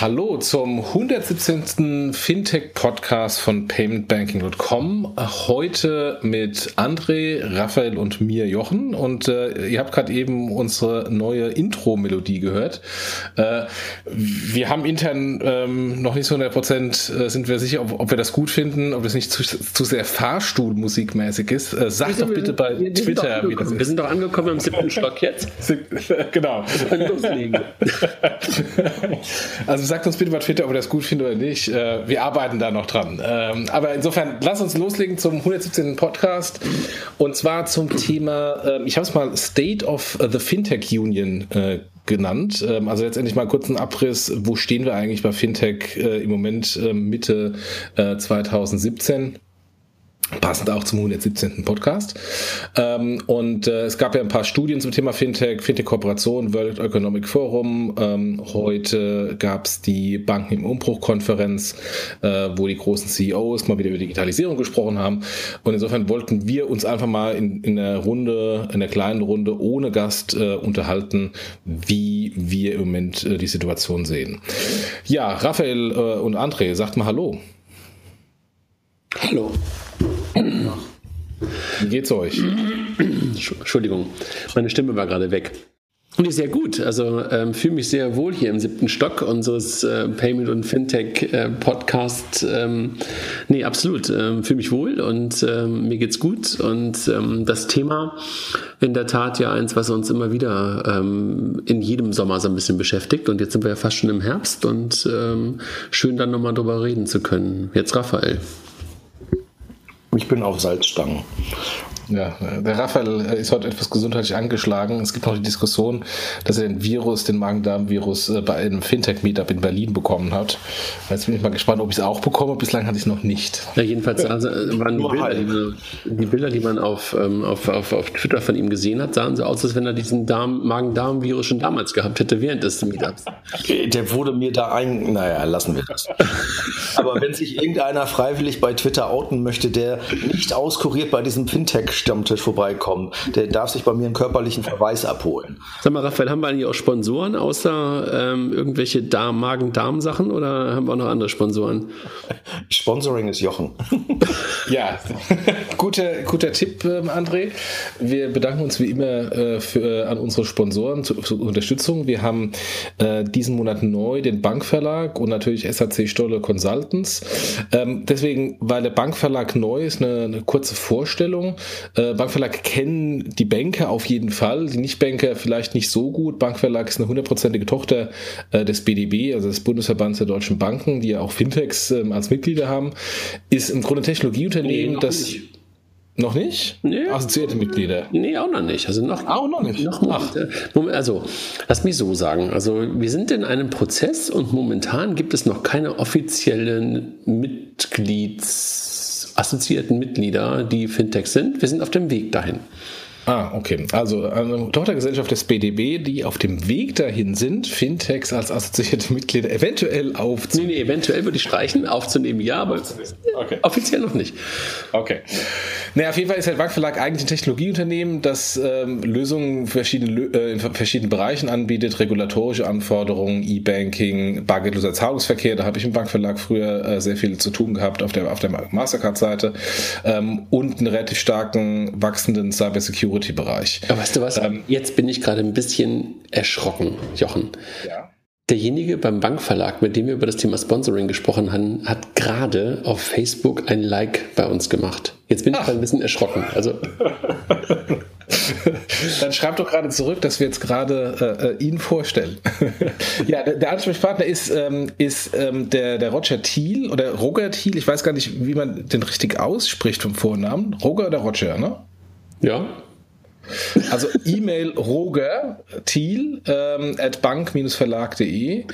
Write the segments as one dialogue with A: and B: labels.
A: Hallo zum 117. Fintech-Podcast von paymentbanking.com. Heute mit André, Raphael und mir Jochen. Und äh, ihr habt gerade eben unsere neue Intro-Melodie gehört. Äh, wir haben intern ähm, noch nicht so 100 Prozent, äh, sind wir sicher, ob, ob, wir das gut finden, ob es nicht zu, zu sehr Fahrstuhlmusikmäßig ist. Äh, sagt doch bitte bei wir, Twitter,
B: wie das ist. Wir sind doch angekommen im siebten Stock jetzt.
A: genau. also sagt uns bitte bei Twitter, ob ihr das gut findet oder nicht. Äh, wir arbeiten da noch dran. Ähm, aber insofern, lass uns loslegen zum 117. Podcast. Und zwar zum Thema, ähm, ich habe es mal State of the Fintech Union äh, genannt. Ähm, also letztendlich mal kurz einen Abriss, wo stehen wir eigentlich bei Fintech äh, im Moment Mitte 2017 passend auch zum 117. Podcast. Ähm, und äh, es gab ja ein paar Studien zum Thema Fintech, Fintech-Kooperation, World Economic Forum. Ähm, heute gab es die Banken im Umbruch-Konferenz, äh, wo die großen CEOs mal wieder über Digitalisierung gesprochen haben. Und insofern wollten wir uns einfach mal in, in der Runde, in der kleinen Runde ohne Gast äh, unterhalten, wie wir im Moment äh, die Situation sehen. Ja, Raphael äh, und André, sagt mal Hallo.
B: Hallo.
A: Wie geht's euch?
B: Entschuldigung, meine Stimme war gerade weg. Und ist sehr gut. Also ähm, fühle mich sehr wohl hier im siebten Stock unseres äh, Payment und Fintech äh, Podcast. Ähm, nee, absolut. Ähm, fühle mich wohl und ähm, mir geht's gut. Und ähm, das Thema in der Tat ja eins, was uns immer wieder ähm, in jedem Sommer so ein bisschen beschäftigt. Und jetzt sind wir ja fast schon im Herbst und ähm, schön dann nochmal drüber reden zu können. Jetzt Raphael.
C: Ich bin auf Salzstangen.
A: Ja, der Raphael ist heute etwas gesundheitlich angeschlagen. Es gibt noch die Diskussion, dass er den Virus, den Magen-Darm-Virus, äh, bei einem Fintech-Meetup in Berlin bekommen hat. Jetzt bin ich mal gespannt, ob ich es auch bekomme. Bislang hatte ich es noch nicht.
B: Ja, jedenfalls also, waren die Bilder, die man, die Bilder, die man auf, ähm, auf, auf, auf Twitter von ihm gesehen hat, sahen so aus, als wenn er diesen Magen-Darm-Virus schon damals gehabt hätte, während des Meetups.
C: Der wurde mir da ein... Naja, lassen wir das. Aber wenn sich irgendeiner freiwillig bei Twitter outen möchte, der nicht auskuriert bei diesem Fintech Stammtisch vorbeikommen. Der darf sich bei mir einen körperlichen Verweis abholen.
B: Sag mal, Raphael, haben wir eigentlich auch Sponsoren, außer ähm, irgendwelche Magen-Darm-Sachen oder haben wir auch noch andere Sponsoren?
C: Sponsoring ist Jochen.
A: ja, guter, guter Tipp, ähm, André. Wir bedanken uns wie immer äh, für, äh, an unsere Sponsoren zur, zur Unterstützung. Wir haben äh, diesen Monat neu den Bankverlag und natürlich SAC Stolle Consultants. Ähm, deswegen, weil der Bankverlag neu ist, eine, eine kurze Vorstellung. Äh, Bankverlag kennen die Banker auf jeden Fall, die Nichtbanker vielleicht nicht so gut. Bankverlag ist eine hundertprozentige Tochter äh, des BDB, also des Bundesverbands der deutschen Banken, die ja auch Fintechs ähm, als Mitglieder haben. Ist im Grunde ein Technologieunternehmen, nee, das. Nicht. Noch nicht?
B: Nee. Assoziierte Mitglieder? Nee, auch noch nicht. Also noch,
A: auch noch nicht.
B: Noch Ach. Also, lass mich so sagen. Also, wir sind in einem Prozess und momentan gibt es noch keine offiziellen Mitglieds- assoziierten Mitglieder, die Fintechs sind. Wir sind auf dem Weg dahin.
A: Ah, okay. Also eine Tochtergesellschaft des BDB, die auf dem Weg dahin sind, Fintechs als assoziierte Mitglieder eventuell aufzunehmen.
B: Nee, nee, eventuell würde ich streichen, aufzunehmen, ja, aber okay. offiziell noch nicht.
A: Okay. Naja, auf jeden Fall ist der Bankverlag eigentlich ein Technologieunternehmen, das ähm, Lösungen verschiedene, äh, in verschiedenen Bereichen anbietet, regulatorische Anforderungen, E-Banking, bargeldloser Zahlungsverkehr. Da habe ich im Bankverlag früher äh, sehr viel zu tun gehabt auf der, auf der Mastercard-Seite ähm, und einen relativ starken, wachsenden Cybersecurity Security-Bereich.
B: Aber weißt du was? Ähm, Jetzt bin ich gerade ein bisschen erschrocken, Jochen. Ja. Derjenige beim Bankverlag, mit dem wir über das Thema Sponsoring gesprochen haben, hat gerade auf Facebook ein Like bei uns gemacht. Jetzt bin ich gerade ein bisschen erschrocken. Also.
A: Dann schreibt doch gerade zurück, dass wir jetzt gerade äh, ihn vorstellen. ja, der, der Ansprechpartner ist, ähm, ist ähm, der, der Roger Thiel oder Roger Thiel. Ich weiß gar nicht, wie man den richtig ausspricht vom Vornamen. Roger oder Roger, ne?
B: Ja.
A: Also E-Mail roger thiel ähm, at bank-verlag.de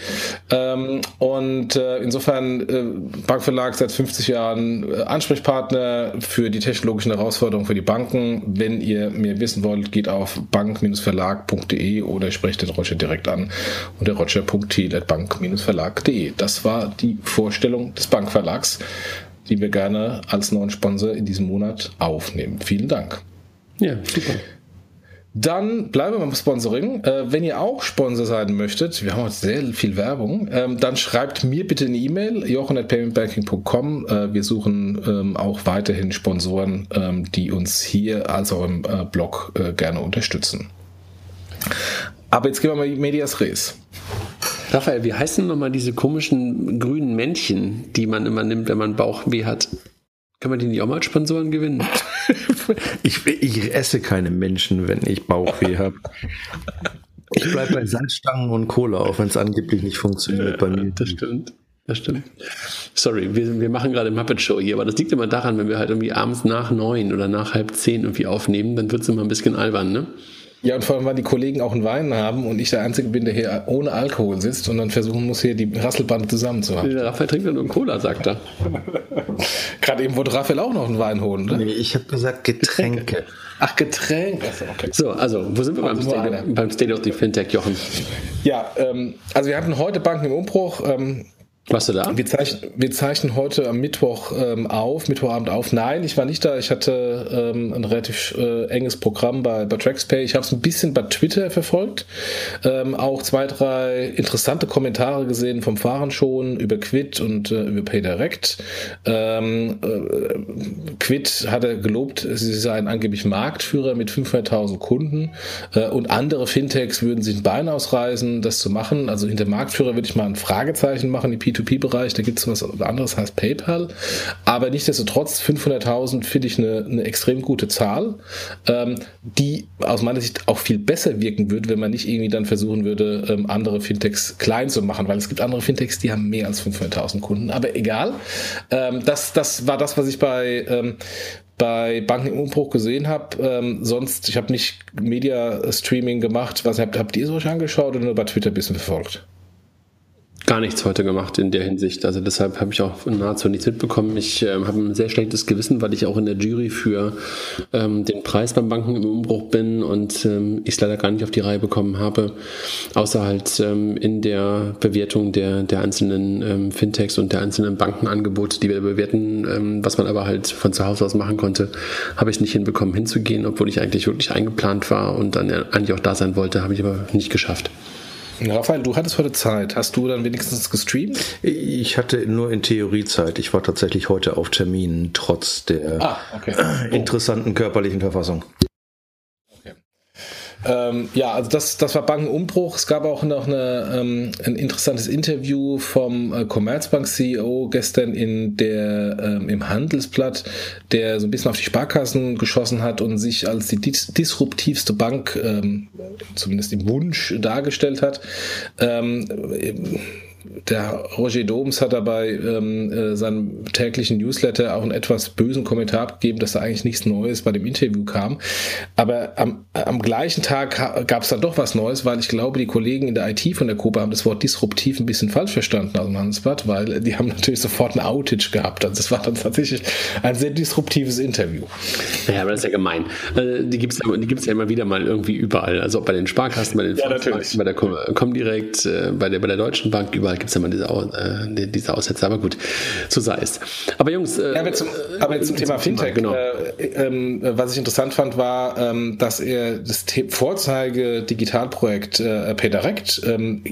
A: ähm, und äh, insofern äh, Bankverlag seit 50 Jahren äh, Ansprechpartner für die technologischen Herausforderungen für die Banken. Wenn ihr mehr wissen wollt, geht auf bank-verlag.de oder sprecht den Roger direkt an unter roger.thiel at bank-verlag.de. Das war die Vorstellung des Bankverlags die wir gerne als neuen Sponsor in diesem Monat aufnehmen. Vielen Dank.
B: Ja, super.
A: Dann bleiben wir beim Sponsoring. Äh, wenn ihr auch Sponsor sein möchtet, wir haben heute sehr viel Werbung, ähm, dann schreibt mir bitte eine E-Mail, jochen.paymentbanking.com. Äh, wir suchen ähm, auch weiterhin Sponsoren, ähm, die uns hier als auch im äh, Blog gerne unterstützen. Aber jetzt gehen wir mal Medias Res.
B: Raphael, wie heißen nochmal diese komischen grünen Männchen, die man immer nimmt, wenn man Bauchweh hat? Kann man die nicht auch mal als Sponsoren gewinnen?
C: ich, ich esse keine Menschen, wenn ich Bauchweh habe. Ich bleibe bei Salzstangen und Cola, auch wenn es angeblich nicht funktioniert bei mir.
B: Das stimmt. Das stimmt. Sorry, wir, wir machen gerade Muppet Show hier, aber das liegt immer daran, wenn wir halt irgendwie abends nach neun oder nach halb zehn irgendwie aufnehmen, dann wird es immer ein bisschen albern, ne?
A: Ja, und vor allem, weil die Kollegen auch einen Wein haben und ich der Einzige bin, der hier ohne Alkohol sitzt und dann versuchen muss, hier die Rasselbande zusammenzuhalten.
B: Der Raphael trinkt nur Cola, sagt er.
A: Gerade eben wollte Raphael auch noch einen Wein holen,
C: ne? Nee, ich habe gesagt Getränke.
A: Ach, Getränke.
B: Okay. So, also, wo sind wir beim, State, beim State of the Fintech, Jochen?
A: Ja, ähm, also wir hatten heute Banken im Umbruch. Ähm,
B: warst du da?
A: Wir zeichnen, wir zeichnen heute am Mittwoch ähm, auf, Mittwochabend auf. Nein, ich war nicht da. Ich hatte ähm, ein relativ äh, enges Programm bei, bei TraxPay. Ich habe es ein bisschen bei Twitter verfolgt. Ähm, auch zwei, drei interessante Kommentare gesehen vom Fahren schon über Quid und äh, über PayDirect. Ähm, äh, Quid hatte gelobt, sie seien angeblich Marktführer mit 500.000 Kunden äh, und andere Fintechs würden sich ein Bein ausreißen, das zu machen. Also hinter Marktführer würde ich mal ein Fragezeichen machen. Die P2P-Bereich, da gibt es was anderes, heißt PayPal. Aber nichtsdestotrotz, 500.000 finde ich eine, eine extrem gute Zahl, ähm, die aus meiner Sicht auch viel besser wirken würde, wenn man nicht irgendwie dann versuchen würde, ähm, andere Fintechs klein zu machen, weil es gibt andere Fintechs, die haben mehr als 500.000 Kunden. Aber egal, ähm, das, das war das, was ich bei, ähm, bei Banken im Umbruch gesehen habe. Ähm, sonst, ich habe nicht Media-Streaming gemacht. Was habt, habt ihr so angeschaut oder nur bei Twitter ein bisschen verfolgt?
B: Gar nichts heute gemacht in der Hinsicht. Also deshalb habe ich auch nahezu nichts mitbekommen. Ich äh, habe ein sehr schlechtes Gewissen, weil ich auch in der Jury für ähm, den Preis beim Banken im Umbruch bin und ähm, ich es leider gar nicht auf die Reihe bekommen habe, außer halt ähm, in der Bewertung der, der einzelnen ähm, Fintechs und der einzelnen Bankenangebote, die wir bewerten, ähm, was man aber halt von zu Hause aus machen konnte, habe ich nicht hinbekommen hinzugehen, obwohl ich eigentlich wirklich eingeplant war und dann eigentlich auch da sein wollte, habe ich aber nicht geschafft.
A: Raphael, du hattest heute Zeit. Hast du dann wenigstens gestreamt?
C: Ich hatte nur in Theorie Zeit. Ich war tatsächlich heute auf Termin, trotz der ah, okay. oh. interessanten körperlichen Verfassung.
A: Ähm, ja, also das, das war Bankenumbruch. Es gab auch noch eine, ähm, ein interessantes Interview vom äh, Commerzbank-CEO gestern in der, ähm, im Handelsblatt, der so ein bisschen auf die Sparkassen geschossen hat und sich als die dis disruptivste Bank, ähm, zumindest im Wunsch, dargestellt hat. Der Roger Doms hat dabei ähm, äh, seinem täglichen Newsletter auch einen etwas bösen Kommentar abgegeben, dass da eigentlich nichts Neues bei dem Interview kam. Aber am, am gleichen Tag gab es dann doch was Neues, weil ich glaube, die Kollegen in der IT von der Copa haben das Wort disruptiv ein bisschen falsch verstanden aus dem Handelsblatt, weil die haben natürlich sofort eine Outage gehabt. Also es war dann tatsächlich ein sehr disruptives Interview.
B: Ja, aber das ist ja gemein. Also die gibt es die gibt's ja immer wieder mal irgendwie überall. Also bei den Sparkassen, bei den ja, bei der Comdirect, äh, bei der, bei der Deutschen Bank, überall gibt es immer diese, äh, diese Aussätze, aber gut, so sei es. Aber Jungs.
A: Äh, ja, aber, zum, aber zum, Thema Fintech, genau. Äh, ähm, was ich interessant fand, war, ähm, dass er das Vorzeige-Digitalprojekt äh, PayDirect ähm,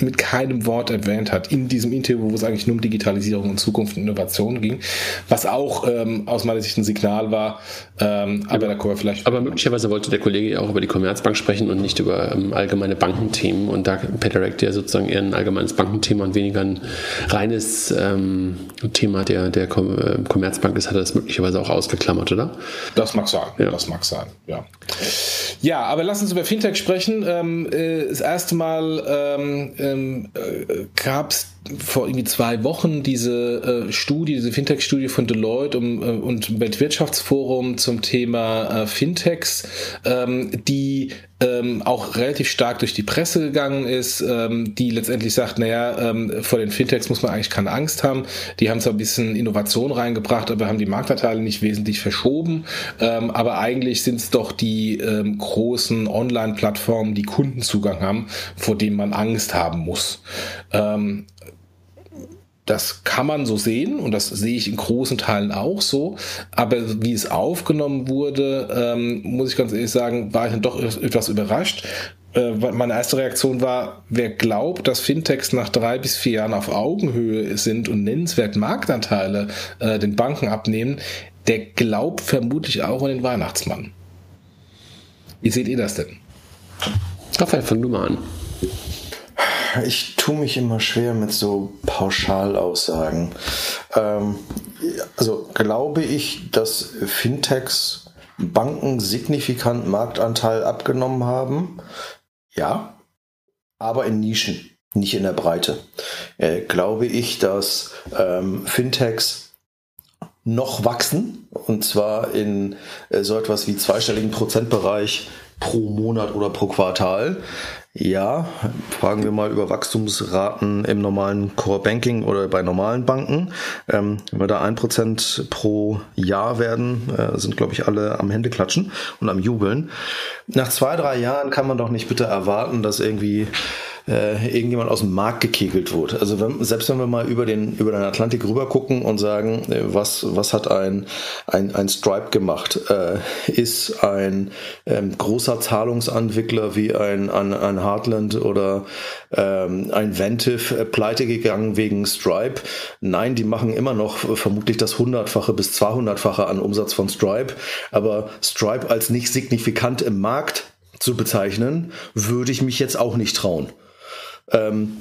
A: mit keinem Wort erwähnt hat in diesem Interview, wo es eigentlich nur um Digitalisierung und Zukunft und Innovation ging, was auch aus meiner Sicht ein Signal war, aber, da kommen wir vielleicht.
B: Aber möglicherweise wollte der Kollege auch über die Commerzbank sprechen und nicht über allgemeine Bankenthemen und da PayDirect ja sozusagen eher ein allgemeines Bankenthema und weniger ein reines ähm, Thema der, der äh, Commerzbank ist, hat er das möglicherweise auch ausgeklammert, oder?
A: Das mag sein, ja. das mag sein, ja. Ja, aber lass uns über Fintech sprechen. Ähm, äh, das erste Mal ähm, ähm, äh, gab es vor irgendwie zwei Wochen diese äh, Studie, diese Fintech-Studie von Deloitte um, äh, und Weltwirtschaftsforum zum Thema äh, Fintechs, ähm, die ähm, auch relativ stark durch die Presse gegangen ist, ähm, die letztendlich sagt, naja, ähm, vor den Fintechs muss man eigentlich keine Angst haben. Die haben zwar ein bisschen Innovation reingebracht, aber haben die Marktanteile nicht wesentlich verschoben. Ähm, aber eigentlich sind es doch die ähm, großen Online-Plattformen, die Kundenzugang haben, vor denen man Angst haben muss. Das kann man so sehen und das sehe ich in großen Teilen auch so. Aber wie es aufgenommen wurde, ähm, muss ich ganz ehrlich sagen, war ich dann doch etwas überrascht. Äh, meine erste Reaktion war, wer glaubt, dass Fintechs nach drei bis vier Jahren auf Augenhöhe sind und nennenswert Marktanteile äh, den Banken abnehmen, der glaubt vermutlich auch an den Weihnachtsmann. Wie seht ihr das denn?
B: Raphael, fang du mal an
C: ich tue mich immer schwer mit so Pauschalaussagen. Ähm, also glaube ich, dass Fintechs Banken signifikant Marktanteil abgenommen haben? Ja, aber in Nischen, nicht in der Breite. Äh, glaube ich, dass ähm, Fintechs noch wachsen und zwar in äh, so etwas wie zweistelligen Prozentbereich pro Monat oder pro Quartal. Ja, fragen wir mal über Wachstumsraten im normalen Core Banking oder bei normalen Banken. Ähm, wenn wir da ein Prozent pro Jahr werden, äh, sind, glaube ich, alle am Hände klatschen und am Jubeln. Nach zwei, drei Jahren kann man doch nicht bitte erwarten, dass irgendwie äh, irgendjemand aus dem Markt gekegelt wurde. Also wenn, selbst wenn wir mal über den, über den Atlantik rüber gucken und sagen, äh, was, was hat ein, ein, ein Stripe gemacht? Äh, ist ein ähm, großer Zahlungsentwickler wie ein, ein, ein Heartland oder ähm, ein Ventive äh, pleite gegangen wegen Stripe? Nein, die machen immer noch vermutlich das hundertfache bis zweihundertfache an Umsatz von Stripe, aber Stripe als nicht signifikant im Markt zu bezeichnen, würde ich mich jetzt auch nicht trauen. Ähm,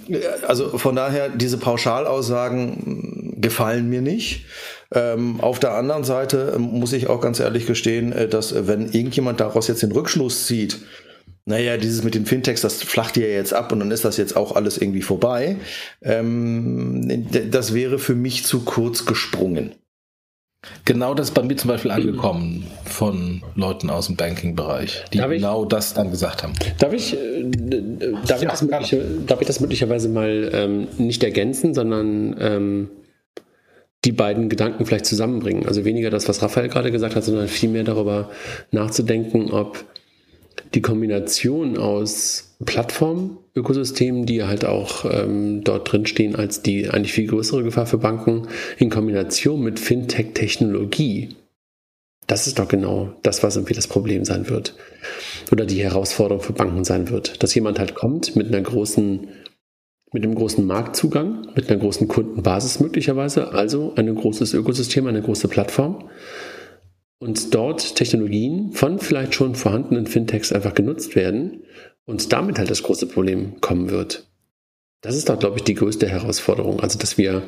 C: also von daher, diese Pauschalaussagen gefallen mir nicht. Ähm, auf der anderen Seite ähm, muss ich auch ganz ehrlich gestehen, äh, dass äh, wenn irgendjemand daraus jetzt den Rückschluss zieht, naja, dieses mit den Fintechs, das flacht ja jetzt ab und dann ist das jetzt auch alles irgendwie vorbei. Ähm, das wäre für mich zu kurz gesprungen.
A: Genau das ist bei mir zum Beispiel angekommen von Leuten aus dem Banking-Bereich, die darf genau ich, das dann gesagt haben.
B: Darf ich, äh, darf, ja, ich darf ich das möglicherweise mal ähm, nicht ergänzen, sondern ähm, die beiden Gedanken vielleicht zusammenbringen? Also weniger das, was Raphael gerade gesagt hat, sondern vielmehr darüber nachzudenken, ob die Kombination aus Plattform-Ökosystemen, die halt auch ähm, dort drin stehen als die eigentlich viel größere Gefahr für Banken, in Kombination mit Fintech-Technologie, das ist doch genau das, was irgendwie das Problem sein wird. Oder die Herausforderung für Banken sein wird. Dass jemand halt kommt mit einer großen, mit einem großen Marktzugang, mit einer großen Kundenbasis möglicherweise, also ein großes Ökosystem, eine große Plattform und dort Technologien von vielleicht schon vorhandenen Fintechs einfach genutzt werden und damit halt das große Problem kommen wird. Das ist doch, glaube ich, die größte Herausforderung. Also, dass wir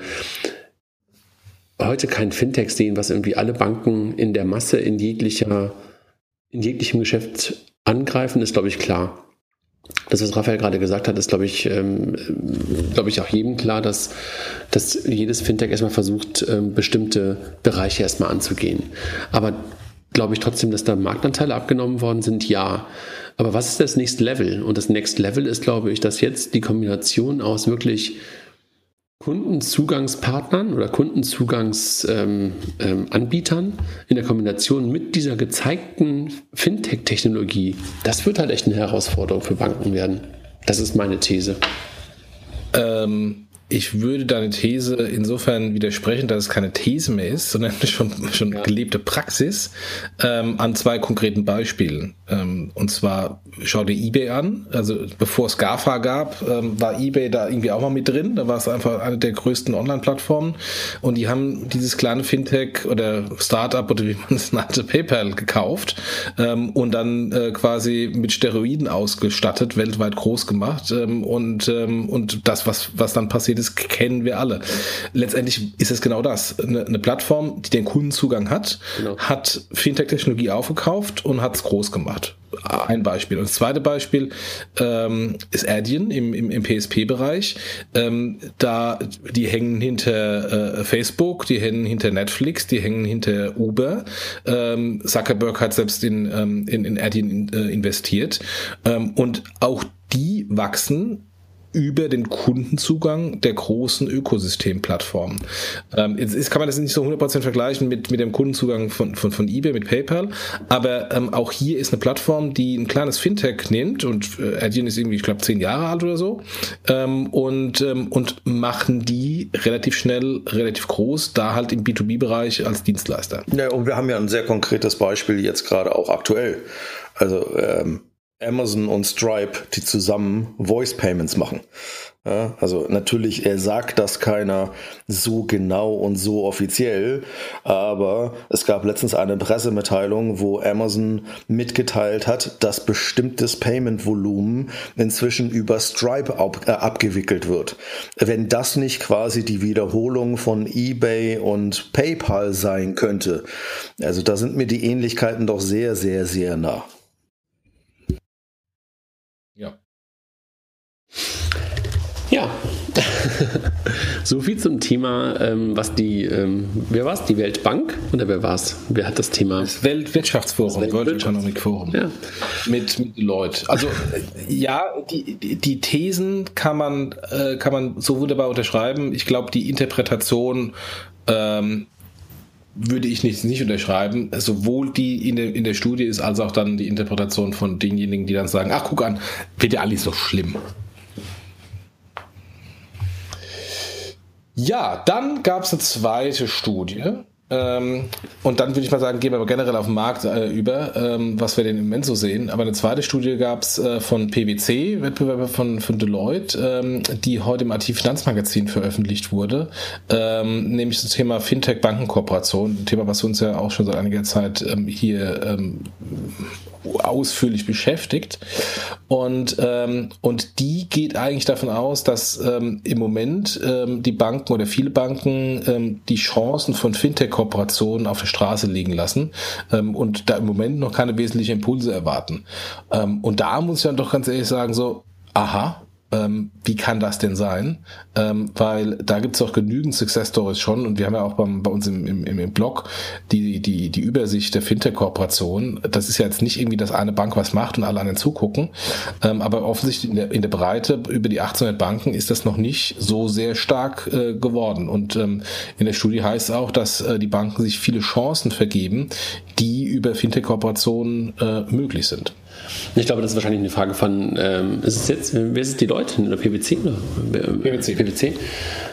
B: heute kein Fintech sehen, was irgendwie alle Banken in der Masse in jeglicher, in jeglichem Geschäft angreifen, ist, glaube ich, klar. Das, was Raphael gerade gesagt hat, ist, glaube ich, ähm, glaube ich, auch jedem klar, dass, dass jedes Fintech erstmal versucht, ähm, bestimmte Bereiche erstmal anzugehen. Aber glaube ich trotzdem, dass da Marktanteile abgenommen worden sind? Ja. Aber was ist das nächste Level? Und das Next Level ist, glaube ich, dass jetzt die Kombination aus wirklich Kundenzugangspartnern oder Kundenzugangsanbietern ähm, ähm, in der Kombination mit dieser gezeigten Fintech-Technologie, das wird halt echt eine Herausforderung für Banken werden. Das ist meine These.
A: Ähm, ich würde deine These insofern widersprechen, dass es keine These mehr ist, sondern schon, schon ja. gelebte Praxis ähm, an zwei konkreten Beispielen. Ähm, und zwar schau dir eBay an. Also bevor es GAFA gab, ähm, war eBay da irgendwie auch mal mit drin. Da war es einfach eine der größten Online-Plattformen. Und die haben dieses kleine Fintech oder Startup oder wie man es nannte, PayPal gekauft ähm, und dann äh, quasi mit Steroiden ausgestattet, weltweit groß gemacht. Ähm, und, ähm, und das, was, was dann passiert ist, das kennen wir alle. Letztendlich ist es genau das. Eine, eine Plattform, die den Kundenzugang hat, genau. hat Fintech-Technologie aufgekauft und hat es groß gemacht. Ein Beispiel. Und das zweite Beispiel ähm, ist Adyen im, im, im PSP-Bereich. Ähm, da die hängen hinter äh, Facebook, die hängen hinter Netflix, die hängen hinter Uber. Ähm, Zuckerberg hat selbst in, ähm, in, in Adyen in, äh, investiert. Ähm, und auch die wachsen über den Kundenzugang der großen Ökosystemplattformen. Ähm, jetzt ist, kann man das nicht so 100% vergleichen mit, mit dem Kundenzugang von, von, von eBay, mit PayPal, aber ähm, auch hier ist eine Plattform, die ein kleines Fintech nimmt und äh, Adyen ist irgendwie, ich glaube, zehn Jahre alt oder so ähm, und, ähm, und machen die relativ schnell, relativ groß, da halt im B2B-Bereich als Dienstleister.
C: Ja, und wir haben ja ein sehr konkretes Beispiel jetzt gerade auch aktuell. Also ähm, Amazon und Stripe, die zusammen Voice Payments machen. Ja, also natürlich, er sagt das keiner so genau und so offiziell, aber es gab letztens eine Pressemitteilung, wo Amazon mitgeteilt hat, dass bestimmtes Payment-Volumen inzwischen über Stripe ab, äh, abgewickelt wird. Wenn das nicht quasi die Wiederholung von eBay und PayPal sein könnte, also da sind mir die Ähnlichkeiten doch sehr, sehr, sehr nah.
B: Ja, so viel zum Thema, ähm, was die, ähm, wer war es, die Weltbank oder wer war es? Wer hat das Thema?
A: Das Weltwirtschaftsforum, das World Economic Forum. Ja. Mit, mit Leuten. Also ja, die, die Thesen kann man, äh, kann man so wunderbar unterschreiben. Ich glaube, die Interpretation ähm, würde ich nicht, nicht unterschreiben. Sowohl die in der, in der Studie ist, als auch dann die Interpretation von denjenigen, die dann sagen, ach guck an, wird ja alles so schlimm. Ja, dann gab es eine zweite Studie. Ähm, und dann würde ich mal sagen, gehen wir aber generell auf den Markt äh, über, ähm, was wir denn im Moment so sehen. Aber eine zweite Studie gab es äh, von PwC, Wettbewerber von, von Deloitte, ähm, die heute im IT-Finanzmagazin veröffentlicht wurde, ähm, nämlich das Thema Fintech-Bankenkooperation, ein Thema, was uns ja auch schon seit einiger Zeit ähm, hier ähm, ausführlich beschäftigt. Und, und die geht eigentlich davon aus, dass im Moment die Banken oder viele Banken die Chancen von Fintech-Kooperationen auf der Straße liegen lassen ähm, und da im Moment noch keine wesentlichen Impulse erwarten. Ähm, und da muss ich dann doch ganz ehrlich sagen, so, aha, ähm, wie kann das denn sein? Ähm, weil da gibt es auch genügend Success Stories schon und wir haben ja auch beim, bei uns im, im, im Blog die, die, die Übersicht der Fintech-Kooperation. Das ist ja jetzt nicht irgendwie, dass eine Bank was macht und alle anderen zugucken, ähm, aber offensichtlich in der, in der Breite über die 1800 Banken ist das noch nicht so sehr stark äh, geworden. Und ähm, in der Studie heißt es auch, dass äh, die Banken sich viele Chancen vergeben, die über Fintech-Kooperationen äh, möglich sind.
B: Ich glaube, das ist wahrscheinlich eine Frage von, ähm, ist es jetzt, wer ist die Leute? Oder PwC? Oder? PwC. PwC.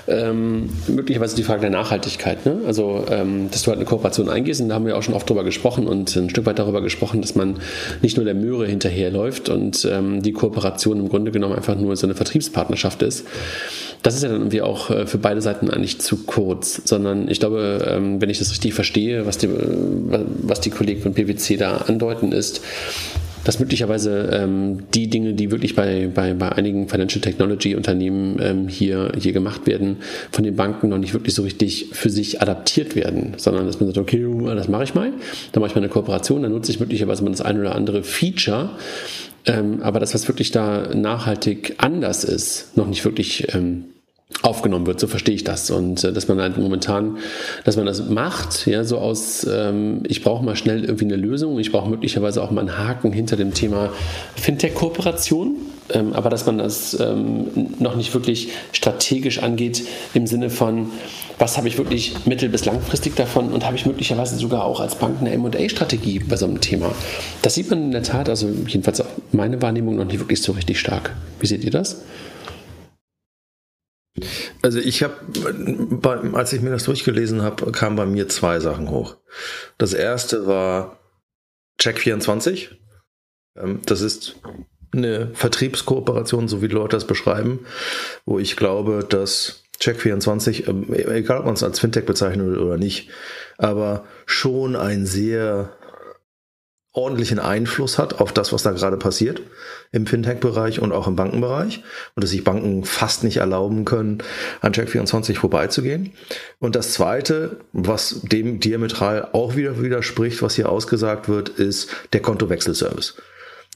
B: Ähm, möglicherweise die Frage der Nachhaltigkeit. Ne? Also, ähm, dass du halt eine Kooperation eingehst, und da haben wir auch schon oft drüber gesprochen und ein Stück weit darüber gesprochen, dass man nicht nur der Möhre hinterherläuft und ähm, die Kooperation im Grunde genommen einfach nur so eine Vertriebspartnerschaft ist. Das ist ja dann irgendwie auch äh, für beide Seiten eigentlich zu kurz, sondern ich glaube, ähm, wenn ich das richtig verstehe, was die, äh, was die Kollegen von PwC da andeuten, ist, dass möglicherweise ähm, die Dinge, die wirklich bei, bei, bei einigen Financial Technology Unternehmen ähm, hier, hier gemacht werden, von den Banken noch nicht wirklich so richtig für sich adaptiert werden, sondern dass man sagt, okay, das mache ich mal, dann mache ich mal eine Kooperation, dann nutze ich möglicherweise mal das eine oder andere Feature, ähm, aber das, was wirklich da nachhaltig anders ist, noch nicht wirklich ähm, aufgenommen wird, so verstehe ich das. Und äh, dass man halt momentan, dass man das macht, ja, so aus, ähm, ich brauche mal schnell irgendwie eine Lösung, ich brauche möglicherweise auch mal einen Haken hinter dem Thema Fintech-Kooperation, ähm, aber dass man das ähm, noch nicht wirklich strategisch angeht im Sinne von, was habe ich wirklich mittel- bis langfristig davon und habe ich möglicherweise sogar auch als Bank eine M&A-Strategie bei so einem Thema. Das sieht man in der Tat, also jedenfalls auch meine Wahrnehmung noch nicht wirklich so richtig stark. Wie seht ihr das?
C: Also ich habe, als ich mir das durchgelesen habe, kamen bei mir zwei Sachen hoch. Das erste war Check24. Ähm, das ist eine Vertriebskooperation, so wie Leute das beschreiben, wo ich glaube, dass Check24, ähm, egal ob man es als Fintech bezeichnet oder nicht, aber schon ein sehr ordentlichen Einfluss hat auf das, was da gerade passiert im Fintech-Bereich und auch im Bankenbereich und dass sich Banken fast nicht erlauben können, an Check24 vorbeizugehen. Und das Zweite, was dem diametral auch wieder widerspricht, was hier ausgesagt wird, ist der Kontowechselservice.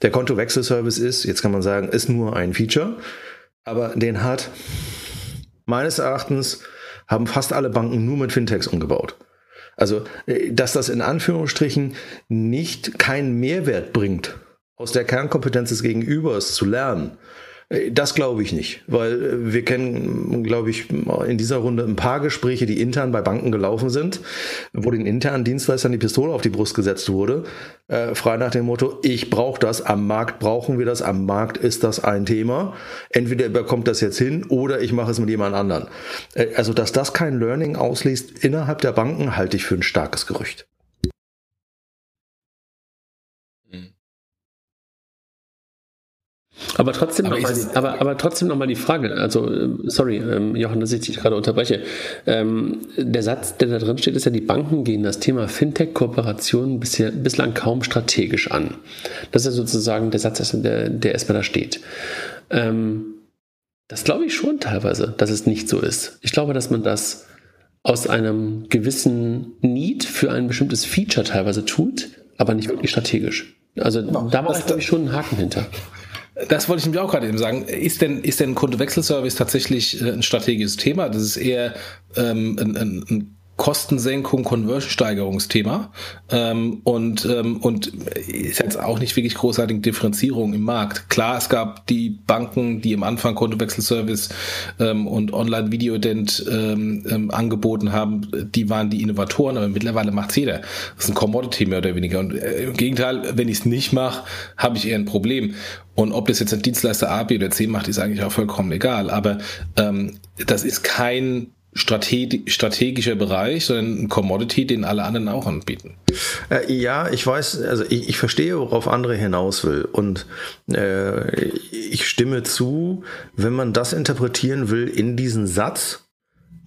C: Der Kontowechselservice ist, jetzt kann man sagen, ist nur ein Feature, aber den hat meines Erachtens haben fast alle Banken nur mit Fintechs umgebaut. Also, äh, dass das in Anführungsstrichen nicht keinen Mehrwert bringt, aus der Kernkompetenz des Gegenübers zu lernen, das glaube ich nicht, weil äh, wir kennen, glaube ich, in dieser Runde ein paar Gespräche, die intern bei Banken gelaufen sind, wo den internen Dienstleistern die Pistole auf die Brust gesetzt wurde, äh, frei nach dem Motto, ich brauche das, am Markt brauchen wir das, am Markt ist das ein Thema. Entweder bekommt das jetzt hin oder ich mache es mit jemand anderen. Äh, also, dass das kein Learning ausliest innerhalb der Banken, halte ich für ein starkes Gerücht.
B: Aber trotzdem nochmal aber, aber trotzdem noch mal die Frage, also äh, sorry, ähm, Johann, dass ich dich gerade unterbreche. Ähm, der Satz, der da drin steht, ist ja, die Banken gehen das Thema Fintech-Kooperation bislang kaum strategisch an. Das ist ja sozusagen der Satz, der, der erstmal da steht. Ähm, das glaube ich schon teilweise, dass es nicht so ist. Ich glaube, dass man das aus einem gewissen Need für ein bestimmtes Feature teilweise tut, aber nicht wirklich strategisch. Also da mache ich, glaube ich, schon einen Haken hinter.
A: Das wollte ich nämlich auch gerade eben sagen. Ist denn, ist denn Kontowechselservice tatsächlich äh, ein strategisches Thema? Das ist eher ähm, ein, ein, ein Kostensenkung, Conversion-Steigerungsthema ähm, und, ähm, und ist jetzt auch nicht wirklich großartige Differenzierung im Markt. Klar, es gab die Banken, die am Anfang Kontowechselservice ähm, und Online-Video-Ident ähm, ähm, angeboten haben, die waren die Innovatoren, aber mittlerweile macht's jeder. Das ist ein Commodity mehr oder weniger. Und äh, im Gegenteil, wenn ich es nicht mache, habe ich eher ein Problem. Und ob das jetzt ein Dienstleister A, B oder C macht, ist eigentlich auch vollkommen egal. Aber ähm, das ist kein strategischer Bereich, sondern ein Commodity, den alle anderen auch anbieten.
C: Äh, ja, ich weiß, also ich, ich verstehe, worauf andere hinaus will. Und äh, ich stimme zu, wenn man das interpretieren will in diesen Satz,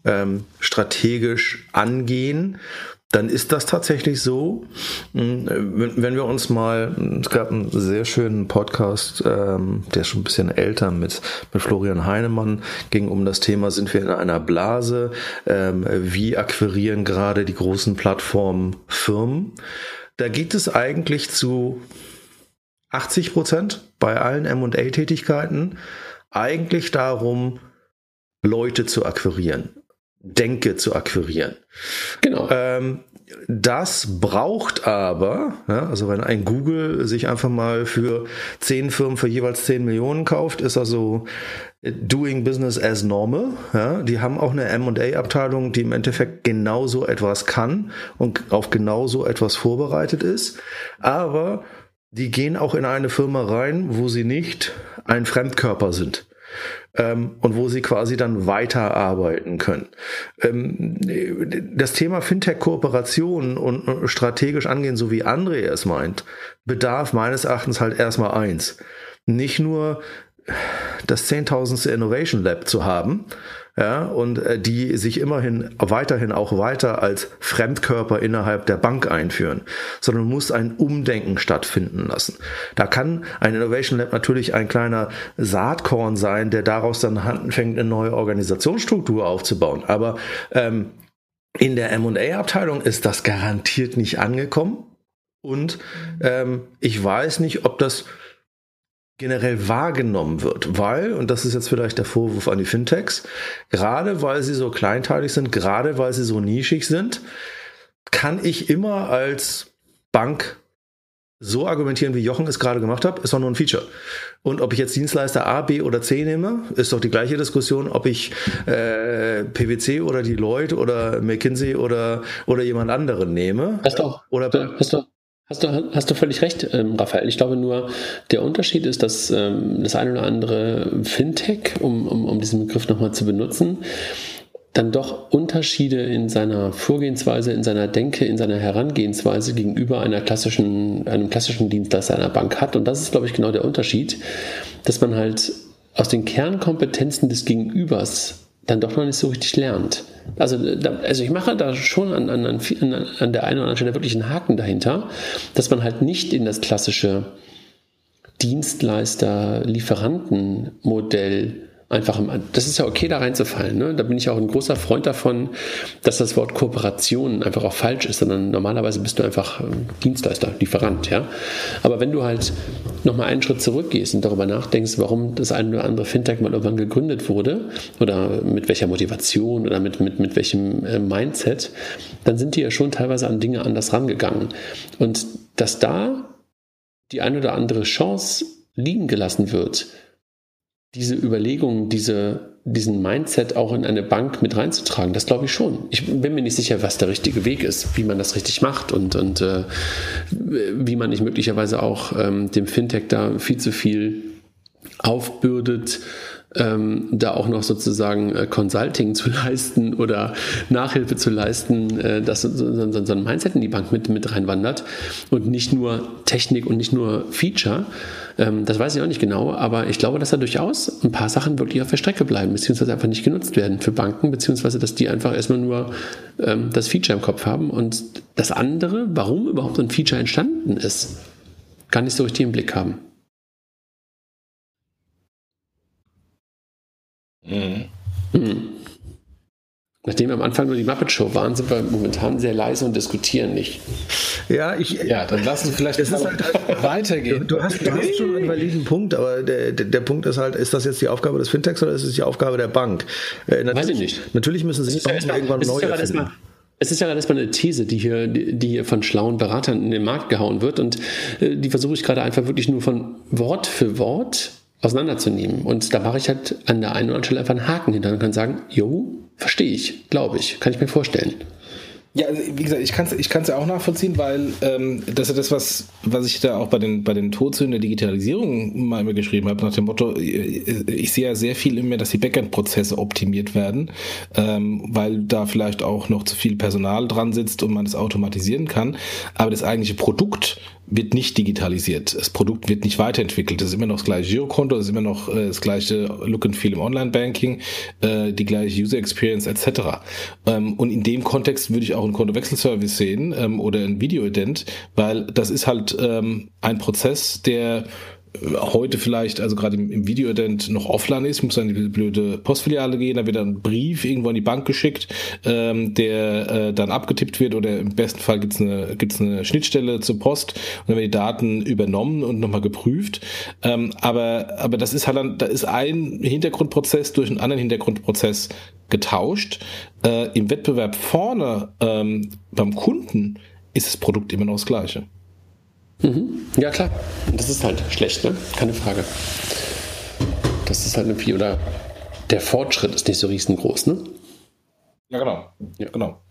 C: ähm, strategisch angehen, dann ist das tatsächlich so. Hm, wenn, wir uns mal, es gab einen sehr schönen Podcast, ähm, der ist schon ein bisschen älter mit, mit Florian Heinemann, ging um das Thema, sind wir in einer Blase? Ähm, wie akquirieren gerade die großen Plattformen Firmen? Da geht es eigentlich zu 80 Prozent bei allen M&A-Tätigkeiten eigentlich darum, Leute zu akquirieren. Denke zu akquirieren. Genau. Ähm, das braucht aber, ja, also wenn ein Google sich einfach mal für zehn Firmen für jeweils zehn Millionen kauft, ist also doing business as normal. Ja, die haben auch eine M&A-Abteilung, die im Endeffekt genauso etwas kann und auf genauso etwas vorbereitet ist. Aber die gehen auch in eine Firma rein, wo sie nicht ein Fremdkörper sind ähm, und wo sie quasi dann weiterarbeiten können. Ähm, das Thema Fintech-Kooperation und strategisch angehen, so wie André es meint, bedarf meines Erachtens halt erstmal eins. Nicht nur das zehntausendste Innovation Lab zu haben, ja, und äh, die sich immerhin weiterhin auch weiter als Fremdkörper innerhalb der Bank einführen, sondern muss ein Umdenken stattfinden lassen. Da kann ein Innovation Lab natürlich ein kleiner Saatkorn sein, der daraus dann anfängt, eine neue Organisationsstruktur aufzubauen. Aber ähm, in der M&A-Abteilung ist das garantiert nicht angekommen. Und ähm, ich weiß nicht, ob das generell wahrgenommen wird, weil, und das ist jetzt vielleicht der Vorwurf an die Fintechs, gerade weil sie so kleinteilig sind, gerade weil sie so nischig sind, kann ich immer als Bank so argumentieren, wie Jochen es gerade gemacht hat, ist doch nur ein Feature. Und ob ich jetzt Dienstleister A, B oder C nehme, ist doch die gleiche Diskussion, ob ich äh, PwC oder Deloitte oder McKinsey oder, oder jemand anderen nehme.
B: Hast du Oder, hast du, Hast du, hast du völlig recht, ähm, Raphael. Ich glaube nur, der Unterschied ist, dass ähm, das eine oder andere Fintech, um, um, um diesen Begriff nochmal zu benutzen, dann doch Unterschiede in seiner Vorgehensweise, in seiner Denke, in seiner Herangehensweise gegenüber einer klassischen, einem klassischen Dienstleister einer Bank hat. Und das ist, glaube ich, genau der Unterschied, dass man halt aus den Kernkompetenzen des Gegenübers dann doch noch nicht so richtig lernt. Also, da, also ich mache da schon an, an, an, an der einen oder anderen Stelle wirklich einen Haken dahinter, dass man halt nicht in das klassische Dienstleister-Lieferanten-Modell einfach, das ist ja okay, da reinzufallen. Ne? Da bin ich auch ein großer Freund davon, dass das Wort Kooperation einfach auch falsch ist, sondern normalerweise bist du einfach Dienstleister, Lieferant, ja. Aber wenn du halt nochmal einen Schritt zurückgehst und darüber nachdenkst, warum das eine oder andere Fintech mal irgendwann gegründet wurde oder mit welcher Motivation oder mit, mit, mit welchem äh, Mindset, dann sind die ja schon teilweise an Dinge anders rangegangen. Und dass da die eine oder andere Chance liegen gelassen wird, diese Überlegungen, diese, diesen Mindset auch in eine Bank mit reinzutragen, das glaube ich schon. Ich bin mir nicht sicher, was der richtige Weg ist, wie man das richtig macht und, und äh, wie man nicht möglicherweise auch ähm, dem Fintech da viel zu viel aufbürdet, ähm, da auch noch sozusagen äh, Consulting zu leisten oder Nachhilfe zu leisten, äh, dass so, so, so, ein Mindset in die Bank mit, mit reinwandert und nicht nur Technik und nicht nur Feature. Ähm, das weiß ich auch nicht genau, aber ich glaube, dass da durchaus ein paar Sachen wirklich auf der Strecke bleiben, beziehungsweise einfach nicht genutzt werden für Banken, beziehungsweise dass die einfach erstmal nur ähm, das Feature im Kopf haben und das andere, warum überhaupt ein Feature entstanden ist, gar nicht so richtig im Blick haben. Mhm. Mhm. Nachdem wir am Anfang nur die Muppet Show waren, sind wir momentan sehr leise und diskutieren nicht.
A: Ja, ich, ja dann lassen wir vielleicht
C: es halt, weitergehen. Du hast, du hast schon einen validen Punkt, aber der, der, der, Punkt ist halt, ist das jetzt die Aufgabe des Fintechs oder ist es die Aufgabe der Bank?
B: Äh, Weiß ich nicht.
C: Natürlich müssen sie sich ja irgendwann neu ja erfinden.
B: Es ist ja erstmal eine These, die hier, die hier von schlauen Beratern in den Markt gehauen wird und äh, die versuche ich gerade einfach wirklich nur von Wort für Wort auseinanderzunehmen. Und da mache ich halt an der einen oder anderen Stelle einfach einen Haken hinter und kann sagen, jo, verstehe ich, glaube ich, kann ich mir vorstellen.
A: Ja, also wie gesagt, ich kann es ich ja auch nachvollziehen, weil ähm, das ist ja das, was, was ich da auch bei den, bei den Todsünden der Digitalisierung mal immer geschrieben habe, nach dem Motto, äh, ich sehe ja sehr viel immer, dass die Backend-Prozesse optimiert werden, ähm, weil da vielleicht auch noch zu viel Personal dran sitzt und man es automatisieren kann. Aber das eigentliche Produkt wird nicht digitalisiert. Das Produkt wird nicht weiterentwickelt. Es ist immer noch das gleiche Girokonto, es ist immer noch äh, das gleiche Look and Feel im Online-Banking, äh, die gleiche User Experience etc. Ähm, und in dem Kontext würde ich auch einen Kontowechselservice sehen ähm, oder ein Video-Ident, weil das ist halt ähm, ein Prozess, der heute vielleicht, also gerade im, im Video-Ident noch offline ist, muss dann in die blöde Postfiliale gehen, da wird dann ein Brief irgendwo an die Bank geschickt, ähm, der äh, dann abgetippt wird oder im besten Fall gibt's eine, gibt's eine Schnittstelle zur Post und dann werden die Daten übernommen und nochmal geprüft. Ähm, aber, aber das ist halt dann, da ist ein Hintergrundprozess durch einen anderen Hintergrundprozess getauscht. Äh, Im Wettbewerb vorne ähm, beim Kunden ist das Produkt immer noch das gleiche.
B: Mhm. Ja, klar. Das ist halt schlecht, ne? Keine Frage. Das ist halt irgendwie, oder der Fortschritt ist nicht so riesengroß, ne?
A: Ja, genau. Ja. genau.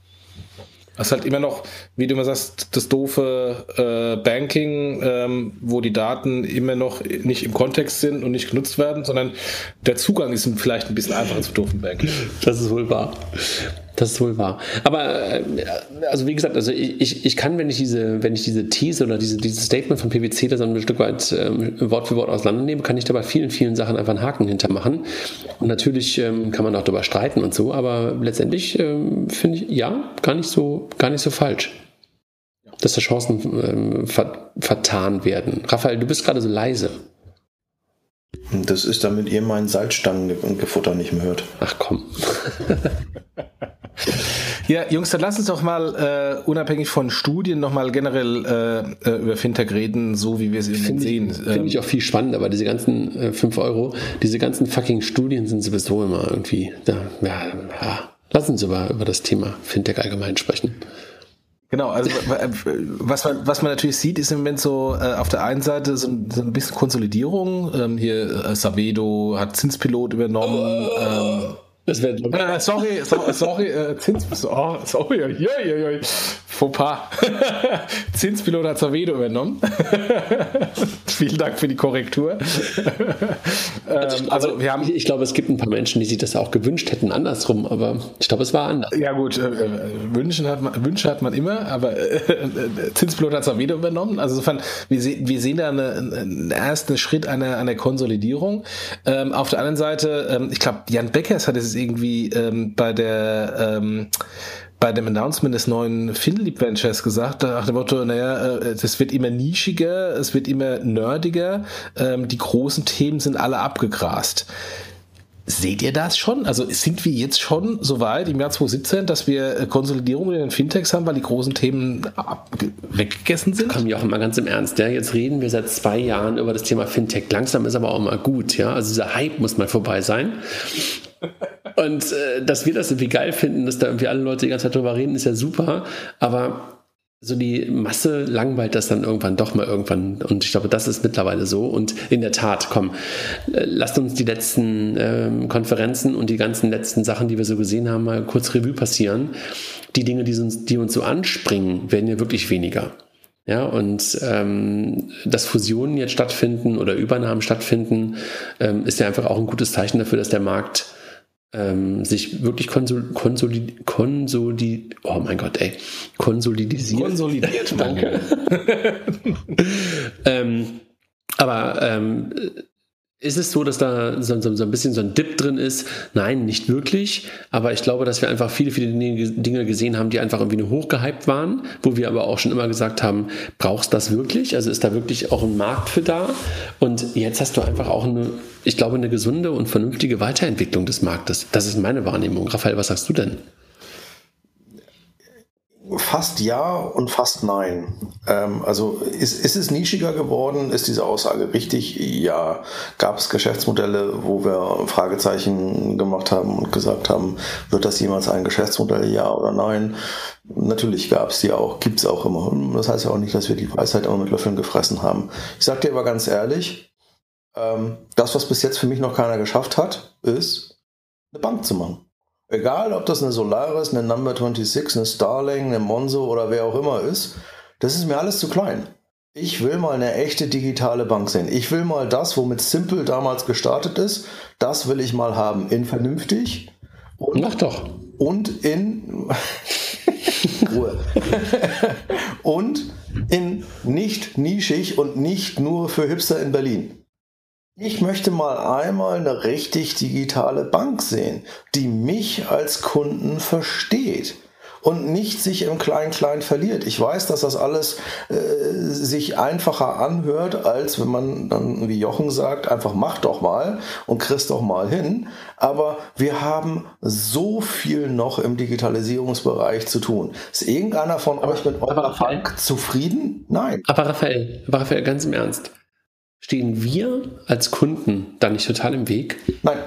A: Das ist halt immer noch, wie du immer sagst, das doofe äh, Banking, ähm, wo die Daten immer noch nicht im Kontext sind und nicht genutzt werden, sondern der Zugang ist vielleicht ein bisschen einfacher zu doofen Banking.
B: Das ist wohl wahr. Das ist wohl wahr. Aber äh, also wie gesagt, also ich, ich kann, wenn ich diese, wenn ich diese These oder diese, dieses Statement von PwC da so ein Stück weit ähm, Wort für Wort auseinandernehme, kann ich da bei vielen, vielen Sachen einfach einen Haken hintermachen. Und natürlich ähm, kann man auch darüber streiten und so, aber letztendlich ähm, finde ich ja gar nicht so, gar nicht so falsch. Dass da Chancen ähm, ver vertan werden. Raphael, du bist gerade so leise.
C: Das ist, damit ihr meinen Salzstangengefutter nicht mehr hört.
B: Ach komm.
A: Ja, Jungs, dann lass uns doch mal äh, unabhängig von Studien nochmal generell äh, äh, über Fintech reden, so wie wir es eben sehen.
B: Finde ähm, ich auch viel spannender, weil diese ganzen äh, 5 Euro, diese ganzen fucking Studien sind sowieso immer irgendwie, da, ja, ja. Lass uns über, über das Thema Fintech allgemein sprechen.
A: Genau, also was man, was man natürlich sieht, ist im Moment so äh, auf der einen Seite so, so ein bisschen Konsolidierung. Ähm, hier äh, Savedo hat Zinspilot übernommen. Oh. Ähm,
B: das wäre
A: äh, sorry, sorry, sorry, äh, Zins, oh, sorry, ja, ja, ja, Fauxpas. Zinspilot hat Zavedo übernommen. Vielen Dank für die Korrektur.
B: Also, ähm, also wir haben, ich, ich, glaube, es gibt ein paar Menschen, die sich das auch gewünscht hätten, andersrum, aber ich glaube, es war anders.
A: Ja, gut, äh, äh Wünschen hat man, Wünsche hat man immer, aber äh, äh Zinspilot hat Zavedo übernommen. Also insofern, wir, se wir sehen da eine, einen ersten Schritt einer, einer Konsolidierung. Ähm, auf der anderen Seite, ähm, ich glaube, Jan Beckers hat es irgendwie ähm, bei der ähm, bei dem Announcement des neuen Finleap Ventures gesagt, nach dem Motto, naja, es äh, wird immer nischiger, es wird immer nerdiger, ähm, die großen Themen sind alle abgegrast. Seht ihr das schon? Also sind wir jetzt schon so weit im Jahr 2017, dass wir äh, Konsolidierung in den Fintechs haben, weil die großen Themen weggegessen sind?
B: Komm, Jochen, mal ganz im Ernst. Ja? Jetzt reden wir seit zwei Jahren über das Thema Fintech. Langsam ist aber auch mal gut. Ja? Also dieser Hype muss mal vorbei sein. Und äh, dass wir das irgendwie geil finden, dass da irgendwie alle Leute die ganze Zeit drüber reden, ist ja super. Aber so die Masse langweilt das dann irgendwann doch mal irgendwann. Und ich glaube, das ist mittlerweile so. Und in der Tat, komm, äh, lasst uns die letzten ähm, Konferenzen und die ganzen letzten Sachen, die wir so gesehen haben, mal kurz Revue passieren. Die Dinge, die uns, die uns so anspringen, werden ja wirklich weniger. Ja, und ähm, dass Fusionen jetzt stattfinden oder Übernahmen stattfinden, ähm, ist ja einfach auch ein gutes Zeichen dafür, dass der Markt ähm, sich wirklich konsol konsolid konsolid oh mein Gott, ey, konsolidisiert.
A: Konsolidiert, danke.
B: ähm, aber ähm, ist es so, dass da so, so, so, ein bisschen so ein Dip drin ist? Nein, nicht wirklich. Aber ich glaube, dass wir einfach viele, viele Dinge gesehen haben, die einfach irgendwie nur hochgehypt waren, wo wir aber auch schon immer gesagt haben, brauchst das wirklich? Also ist da wirklich auch ein Markt für da? Und jetzt hast du einfach auch eine, ich glaube, eine gesunde und vernünftige Weiterentwicklung des Marktes. Das ist meine Wahrnehmung. Raphael, was sagst du denn?
C: Fast ja und fast nein. Ähm, also ist, ist es nischiger geworden? Ist diese Aussage richtig? Ja. Gab es Geschäftsmodelle, wo wir Fragezeichen gemacht haben und gesagt haben, wird das jemals ein Geschäftsmodell? Ja oder nein? Natürlich gab es die auch, gibt es auch immer. Das heißt ja auch nicht, dass wir die Weisheit immer mit Löffeln gefressen haben. Ich sage dir aber ganz ehrlich, ähm, das, was bis jetzt für mich noch keiner geschafft hat, ist, eine Bank zu machen. Egal, ob das eine Solaris, eine Number 26, eine Starling, eine Monzo oder wer auch immer ist, das ist mir alles zu klein. Ich will mal eine echte digitale Bank sehen. Ich will mal das, womit Simple damals gestartet ist, das will ich mal haben. In vernünftig.
B: Und, Mach doch.
C: Und in Ruhe. und in nicht nischig und nicht nur für Hipster in Berlin. Ich möchte mal einmal eine richtig digitale Bank sehen, die mich als Kunden versteht und nicht sich im Klein-Klein verliert. Ich weiß, dass das alles äh, sich einfacher anhört, als wenn man dann, wie Jochen sagt, einfach mach doch mal und kriegst doch mal hin. Aber wir haben so viel noch im Digitalisierungsbereich zu tun. Ist irgendeiner von euch mit eurer Bank zufrieden? Nein.
B: Aber Raphael, aber Raphael, ganz im Ernst. Stehen wir als Kunden da nicht total im Weg?
C: Nein,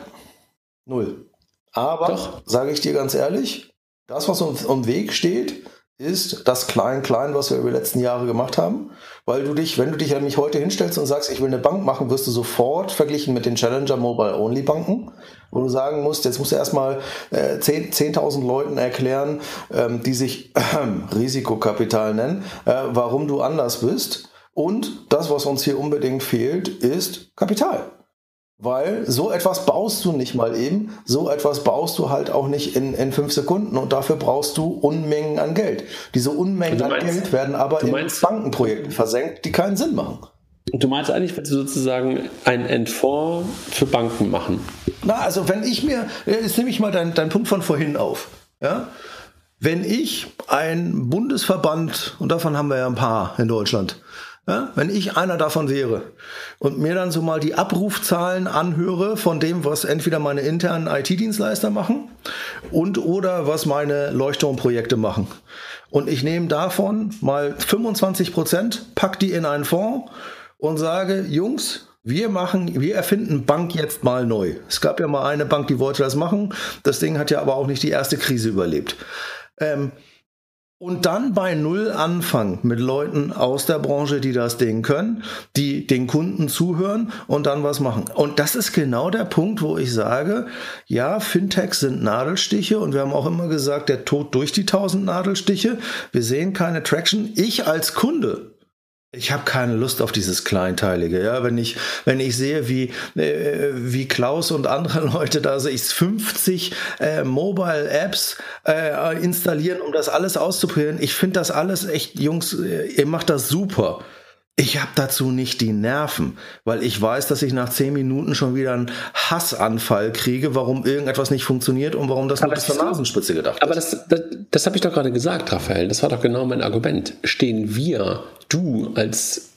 C: null. Aber, sage ich dir ganz ehrlich, das, was uns im Weg steht, ist das Klein-Klein, was wir über die letzten Jahre gemacht haben. Weil du dich, wenn du dich nämlich heute hinstellst und sagst, ich will eine Bank machen, wirst du sofort verglichen mit den Challenger Mobile Only Banken, wo du sagen musst, jetzt musst du erstmal äh, 10.000 10 Leuten erklären, ähm, die sich äh, Risikokapital nennen, äh, warum du anders bist. Und das, was uns hier unbedingt fehlt, ist Kapital. Weil so etwas baust du nicht mal eben, so etwas baust du halt auch nicht in, in fünf Sekunden und dafür brauchst du Unmengen an Geld. Diese Unmengen meinst, an Geld werden aber in Bankenprojekten versenkt, die keinen Sinn machen.
B: Du meinst eigentlich, willst du sozusagen ein Endfonds für Banken machen?
C: Na, also wenn ich mir, jetzt nehme ich mal deinen dein Punkt von vorhin auf. Ja? Wenn ich ein Bundesverband, und davon haben wir ja ein paar in Deutschland, ja, wenn ich einer davon wäre und mir dann so mal die Abrufzahlen anhöre von dem, was entweder meine internen IT-Dienstleister machen und oder was meine Leuchtturmprojekte machen. Und ich nehme davon mal 25 Prozent, pack die in einen Fonds und sage, Jungs, wir machen, wir erfinden Bank jetzt mal neu. Es gab ja mal eine Bank, die wollte das machen. Das Ding hat ja aber auch nicht die erste Krise überlebt. Ähm, und dann bei Null anfangen mit Leuten aus der Branche, die das Ding können, die den Kunden zuhören und dann was machen. Und das ist genau der Punkt, wo ich sage, ja, Fintechs sind Nadelstiche und wir haben auch immer gesagt, der Tod durch die tausend Nadelstiche. Wir sehen keine Traction. Ich als Kunde ich habe keine Lust auf dieses Kleinteilige. Ja, wenn ich, wenn ich sehe, wie, äh, wie Klaus und andere Leute da sich 50 äh, Mobile Apps äh, installieren, um das alles auszuprobieren. Ich finde das alles echt, Jungs, äh, ihr macht das super. Ich habe dazu nicht die Nerven, weil ich weiß, dass ich nach zehn Minuten schon wieder einen Hassanfall kriege, warum irgendetwas nicht funktioniert und warum das
B: aber
C: nur bis zur Nasenspitze gedacht
B: aber ist. Aber das, das, das habe ich doch gerade gesagt, Raphael. Das war doch genau mein Argument. Stehen wir, du als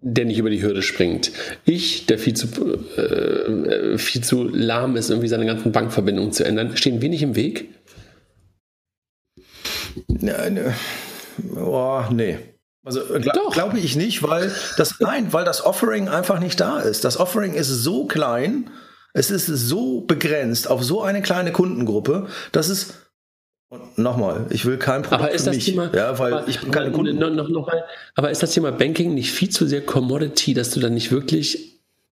B: der nicht über die Hürde springt. Ich, der viel zu, äh, viel zu lahm ist, irgendwie seine ganzen Bankverbindungen zu ändern, stehen wir nicht im Weg?
C: Ja, ne. Oh, nee. Also gl glaube ich nicht, weil das nein, weil das Offering einfach nicht da ist. Das Offering ist so klein, es ist so begrenzt auf so eine kleine Kundengruppe, dass es und nochmal, ich will kein
B: Produkt aber ist das mich, Thema, ja, weil aber, ich bin keine Kunden. Noch, noch, noch mal, aber ist das Thema Banking nicht viel zu sehr Commodity, dass du dann nicht wirklich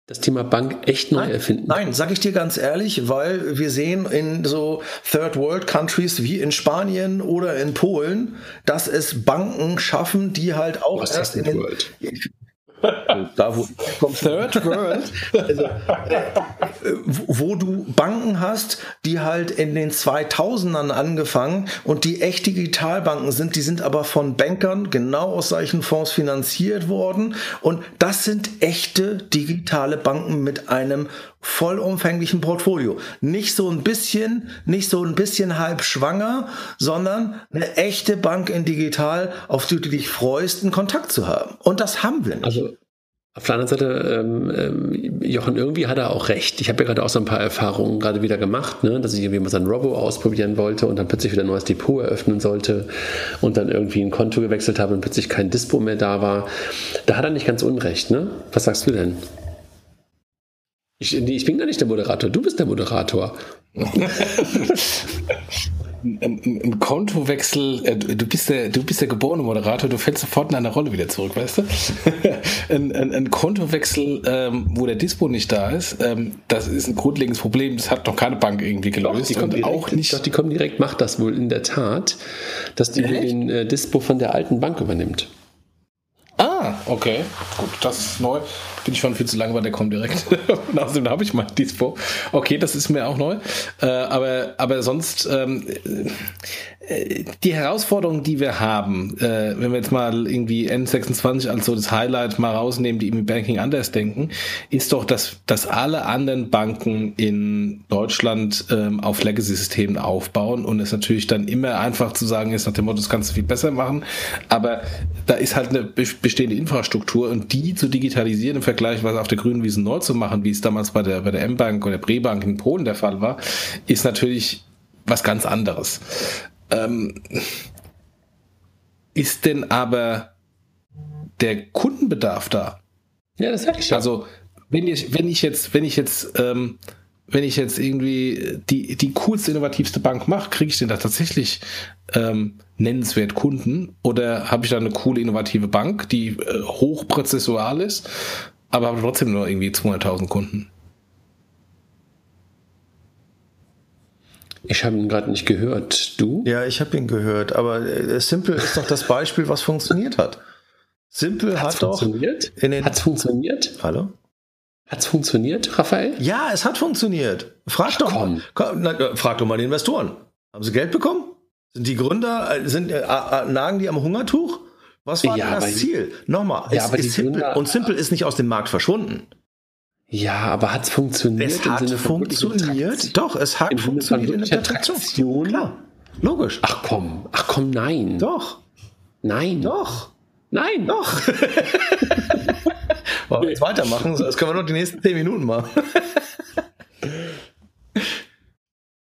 B: das Thema Bank echt neu
C: nein,
B: erfinden.
C: Nein, sag ich dir ganz ehrlich, weil wir sehen in so Third World Countries wie in Spanien oder in Polen, dass es Banken schaffen, die halt auch
B: Was erst in den, World?
C: Da wo Third World, also, äh, wo du Banken hast, die halt in den 2000ern angefangen und die echt Digitalbanken sind, die sind aber von Bankern genau aus solchen Fonds finanziert worden. Und das sind echte digitale Banken mit einem vollumfänglichen Portfolio. Nicht so ein bisschen, nicht so ein bisschen halb schwanger, sondern eine echte Bank in digital, auf die du dich freust, einen Kontakt zu haben. Und das haben wir nicht.
B: Also auf der anderen Seite, ähm, ähm, Jochen, irgendwie hat er auch recht. Ich habe ja gerade auch so ein paar Erfahrungen gerade wieder gemacht, ne? dass ich irgendwie mal sein Robo ausprobieren wollte und dann plötzlich wieder ein neues Depot eröffnen sollte und dann irgendwie ein Konto gewechselt habe und plötzlich kein Dispo mehr da war. Da hat er nicht ganz unrecht, ne? Was sagst du denn? Ich, ich bin gar nicht der Moderator, du bist der Moderator.
A: ein, Kontowechsel, äh, du bist der, du bist der geborene Moderator, du fällst sofort in eine Rolle wieder zurück, weißt du? ein, ein, ein, Kontowechsel, ähm, wo der Dispo nicht da ist, ähm, das ist ein grundlegendes Problem, das hat noch keine Bank irgendwie gelöst. Doch,
B: die kommen direkt, auch nicht. Doch, die kommen direkt, macht das wohl in der Tat, dass die den äh, Dispo von der alten Bank übernimmt.
A: Ah, okay. Gut, das ist neu. Bin ich schon viel zu lang weil der kommt direkt. Und außerdem habe ich mal Dispo. Okay, das ist mir auch neu. Äh, aber, aber sonst, ähm, die Herausforderung, die wir haben, äh, wenn wir jetzt mal irgendwie N26 als so das Highlight mal rausnehmen, die im Banking anders denken, ist doch, dass, dass alle anderen Banken in Deutschland ähm, auf Legacy-Systemen aufbauen und es natürlich dann immer einfach zu sagen ist, nach dem Motto, das kannst du viel besser machen, aber da ist halt eine bestehende Infrastruktur und die zu digitalisieren im Vergleich, was auf der grünen Wiese neu zu machen, wie es damals bei der, bei der M-Bank oder der Bre-Bank in Polen der Fall war, ist natürlich was ganz anderes. Ähm, ist denn aber der Kundenbedarf da?
B: Ja, das sag ich schon.
A: Also, wenn ich, wenn ich jetzt, wenn ich jetzt, ähm, wenn ich jetzt irgendwie die, die coolste, innovativste Bank mache, kriege ich denn da tatsächlich ähm, nennenswert Kunden? Oder habe ich da eine coole, innovative Bank, die äh, hochprozessual ist, aber habe trotzdem nur irgendwie 200.000 Kunden?
B: Ich habe ihn gerade nicht gehört. Du?
C: Ja, ich habe ihn gehört. Aber äh, Simple ist doch das Beispiel, was funktioniert hat. Simple Hat's hat
B: funktioniert? doch. Hat es funktioniert?
C: Hallo?
B: Hat es funktioniert, Raphael?
C: Ja, es hat funktioniert. Frag Ach, doch, komm. Komm, na, äh, frag doch mal die Investoren. Haben sie Geld bekommen? Sind die Gründer, äh, sind, äh, nagen die am Hungertuch? Was war ja, das Ziel? Nochmal, ja, aber ist Simple, und Simple ist nicht aus dem Markt verschwunden.
B: Ja, aber hat es funktioniert?
C: Es hat funktioniert. Doch, es hat funktioniert in der Traktion. Klar, logisch.
B: Ach komm, ach komm, nein.
C: Doch.
B: Nein.
C: Doch.
B: Nein.
C: Doch. Wollen wir jetzt weitermachen? Das können wir noch die nächsten zehn Minuten machen.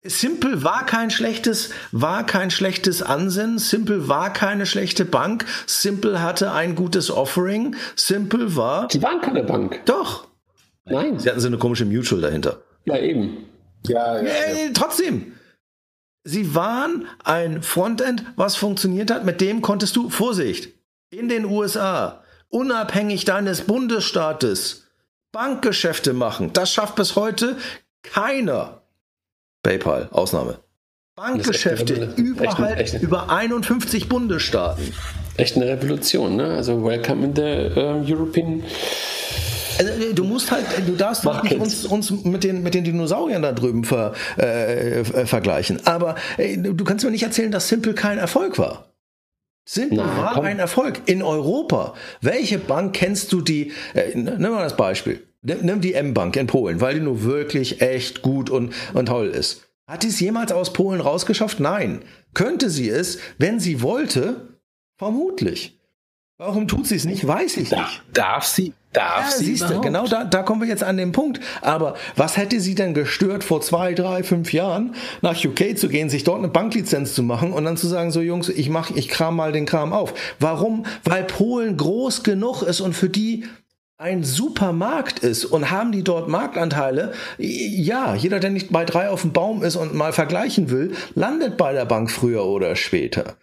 C: Simple war kein schlechtes, war kein schlechtes Ansinnen. Simple war keine schlechte Bank. Simple hatte ein gutes Offering. Simple war.
B: Die waren keine Bank.
C: Doch. Nein. Sie hatten so eine komische Mutual dahinter.
B: Ja, eben.
C: Ja, ja, ja. Äh, trotzdem. Sie waren ein Frontend, was funktioniert hat, mit dem konntest du, Vorsicht, in den USA, unabhängig deines Bundesstaates, Bankgeschäfte machen. Das schafft bis heute keiner. PayPal, Ausnahme. Bankgeschäfte überall über 51 Bundesstaaten.
B: Echt eine Revolution, ne? Also welcome in the uh, European
C: also, äh, du musst halt, du darfst doch nicht uns, uns mit, den, mit den Dinosauriern da drüben ver, äh, äh, vergleichen. Aber ey, du kannst mir nicht erzählen, dass Simple kein Erfolg war. Simple Na, war komm. ein Erfolg in Europa. Welche Bank kennst du die? Äh, nimm mal das Beispiel. Nimm die M-Bank in Polen, weil die nur wirklich echt gut und, und toll ist. Hat die es jemals aus Polen rausgeschafft? Nein. Könnte sie es, wenn sie wollte? Vermutlich. Warum tut sie es nicht? Weiß ich nicht.
A: Darf sie? Darf ja, sie?
C: Siehst du, genau da, da kommen wir jetzt an den Punkt. Aber was hätte sie denn gestört, vor zwei, drei, fünf Jahren nach UK zu gehen, sich dort eine Banklizenz zu machen und dann zu sagen, so Jungs, ich mach, ich kram mal den Kram auf. Warum? Weil Polen groß genug ist und für die ein Supermarkt ist und haben die dort Marktanteile? Ja, jeder, der nicht bei drei auf dem Baum ist und mal vergleichen will, landet bei der Bank früher oder später.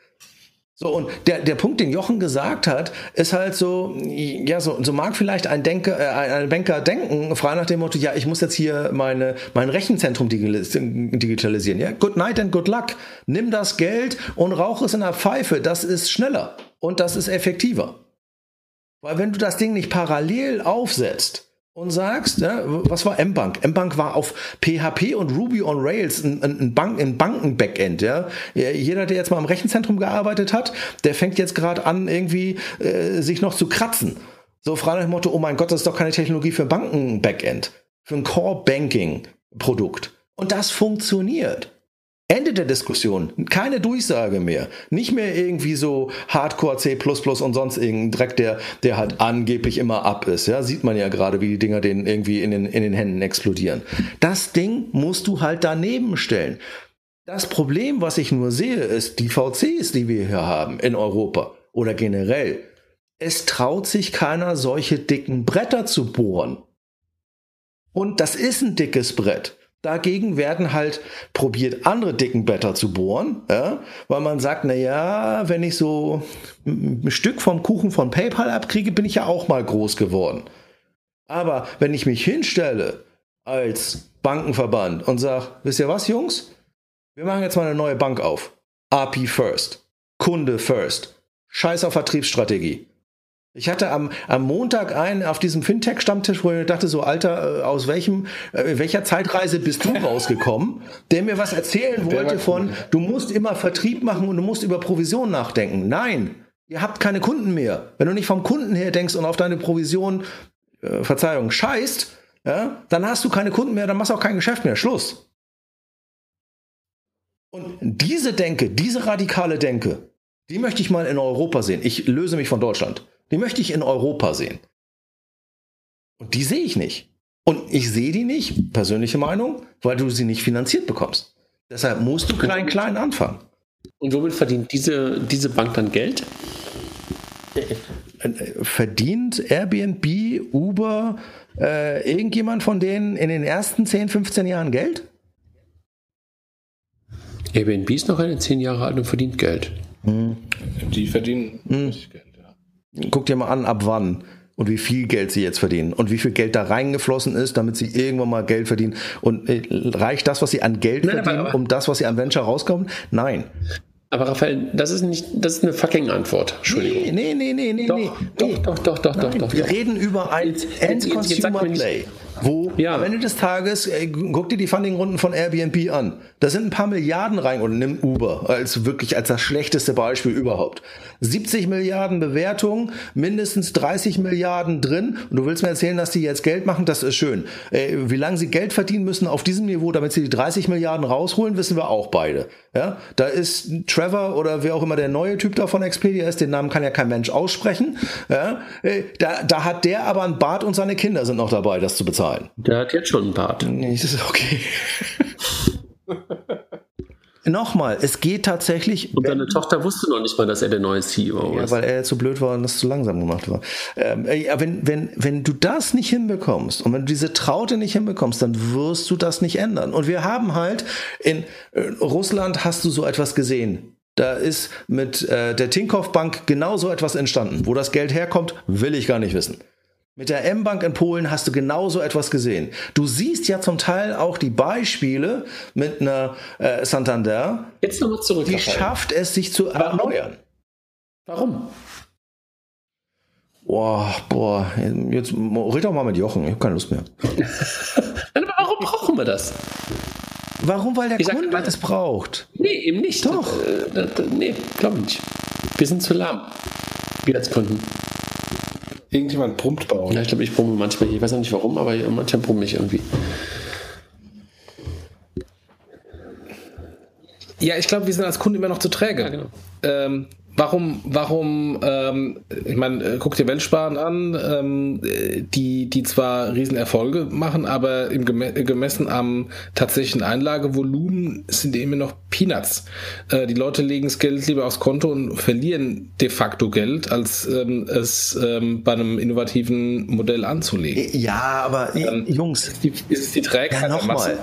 C: So, und der, der Punkt, den Jochen gesagt hat, ist halt so, ja, so, so mag vielleicht ein, Denker, äh, ein Banker denken, frei nach dem Motto, ja, ich muss jetzt hier meine, mein Rechenzentrum digitalisieren. Ja, good night and good luck. Nimm das Geld und rauch es in der Pfeife. Das ist schneller und das ist effektiver. Weil wenn du das Ding nicht parallel aufsetzt, und sagst, ja, was war M-Bank? M-Bank war auf PHP und Ruby on Rails ein, ein, Bank, ein Banken-Backend. Ja? Jeder, der jetzt mal im Rechenzentrum gearbeitet hat, der fängt jetzt gerade an, irgendwie äh, sich noch zu kratzen. So frei nach dem Motto, oh mein Gott, das ist doch keine Technologie für Banken-Backend, für ein Core-Banking-Produkt. Und das funktioniert. Ende der Diskussion. Keine Durchsage mehr. Nicht mehr irgendwie so Hardcore C und sonst irgendein Dreck, der, der halt angeblich immer ab ist. Ja, sieht man ja gerade, wie die Dinger den irgendwie in den, in den Händen explodieren. Das Ding musst du halt daneben stellen. Das Problem, was ich nur sehe, ist die VCs, die wir hier haben in Europa oder generell. Es traut sich keiner, solche dicken Bretter zu bohren. Und das ist ein dickes Brett. Dagegen werden halt probiert, andere dicken Blätter zu bohren, ja? weil man sagt, na ja, wenn ich so ein Stück vom Kuchen von PayPal abkriege, bin ich ja auch mal groß geworden. Aber wenn ich mich hinstelle als Bankenverband und sage, wisst ihr was, Jungs? Wir machen jetzt mal eine neue Bank auf. API First. Kunde First. Scheiß auf Vertriebsstrategie. Ich hatte am, am Montag einen auf diesem Fintech-Stammtisch, wo ich dachte, so Alter, äh, aus welchem, äh, welcher Zeitreise bist du rausgekommen, der mir was erzählen wollte von, du musst immer Vertrieb machen und du musst über Provision nachdenken. Nein, ihr habt keine Kunden mehr. Wenn du nicht vom Kunden her denkst und auf deine Provision, äh, Verzeihung, scheißt, ja, dann hast du keine Kunden mehr, dann machst du auch kein Geschäft mehr. Schluss. Und diese Denke, diese radikale Denke, die möchte ich mal in Europa sehen. Ich löse mich von Deutschland. Die möchte ich in Europa sehen. Und die sehe ich nicht. Und ich sehe die nicht, persönliche Meinung, weil du sie nicht finanziert bekommst. Deshalb musst du klein, klein anfangen.
B: Und womit verdient diese, diese Bank dann Geld?
C: Verdient Airbnb, Uber, äh, irgendjemand von denen in den ersten 10, 15 Jahren Geld?
B: Airbnb ist noch eine 10 Jahre alt und verdient Geld.
A: Hm. Die verdienen hm. Geld.
C: Guck dir mal an, ab wann und wie viel Geld sie jetzt verdienen und wie viel Geld da reingeflossen ist, damit sie irgendwann mal Geld verdienen. Und äh, reicht das, was sie an Geld Nein, verdienen, aber, um das, was sie an Venture rauskommen? Nein.
B: Aber Raphael, das ist nicht, das ist eine fucking Antwort. Entschuldigung.
C: Nee, nee, nee, nee,
B: doch,
C: nee.
B: Doch, doch, doch, doch, doch,
C: Wir reden über ein End-Consumer Play. Wo ja. am Ende des Tages, ey, guck dir die Funding-Runden von Airbnb an. Da sind ein paar Milliarden rein und nimm Uber als wirklich als das schlechteste Beispiel überhaupt. 70 Milliarden Bewertungen, mindestens 30 Milliarden drin. Und du willst mir erzählen, dass die jetzt Geld machen? Das ist schön. Ey, wie lange sie Geld verdienen müssen auf diesem Niveau, damit sie die 30 Milliarden rausholen, wissen wir auch beide. Ja, da ist Trevor oder wer auch immer der neue Typ da von Expedia ist, den Namen kann ja kein Mensch aussprechen. Ja, da, da hat der aber ein Bart und seine Kinder sind noch dabei, das zu bezahlen zahlen.
B: Der hat jetzt schon einen Bart.
C: Nee, das ist okay. nochmal, es geht tatsächlich.
B: Und deine Tochter wusste noch nicht mal, dass er der neue CEO
C: ja,
B: ist.
C: weil er zu blöd war und das zu langsam gemacht war. Ähm, ja, wenn, wenn, wenn du das nicht hinbekommst und wenn du diese Traute nicht hinbekommst, dann wirst du das nicht ändern. Und wir haben halt in äh, Russland hast du so etwas gesehen. Da ist mit äh, der Tinkoff Bank genau so etwas entstanden. Wo das Geld herkommt, will ich gar nicht wissen. Mit der M-Bank in Polen hast du genauso etwas gesehen. Du siehst ja zum Teil auch die Beispiele mit einer äh, Santander.
B: Jetzt nochmal zurück.
C: Die schafft es, sich zu
B: Warum?
C: erneuern.
B: Warum?
C: Boah, boah, jetzt red doch mal mit Jochen, ich habe keine Lust mehr.
B: Warum brauchen wir das?
C: Warum? Weil der
B: Ich sag
C: Kunde
B: mal-
C: es braucht.
B: Nee, eben nicht.
C: Doch.
B: Das, äh, das, nee, glaube ich nicht. Wir sind zu lahm. Wir als Kunden.
A: Irgendjemand brummt bei uns.
B: Ja, ich glaube, ich brumme manchmal. Ich weiß auch nicht warum, aber manchmal brumme ich irgendwie.
A: Ja, ich glaube, wir sind als Kunde immer noch zu träge.
B: Ja, genau.
A: ähm, warum, warum, ähm, ich meine, äh, guck dir Weltsparen an, ähm, äh, die, die zwar Riesenerfolge machen, aber im geme gemessen am tatsächlichen Einlagevolumen sind die immer noch Peanuts. Äh, die Leute legen das Geld lieber aufs Konto und verlieren de facto Geld, als ähm, es ähm, bei einem innovativen Modell anzulegen.
C: Ja, aber Jungs,
A: Die, ist es die Trägheit
C: Ja,
A: der Masse?
C: nochmal.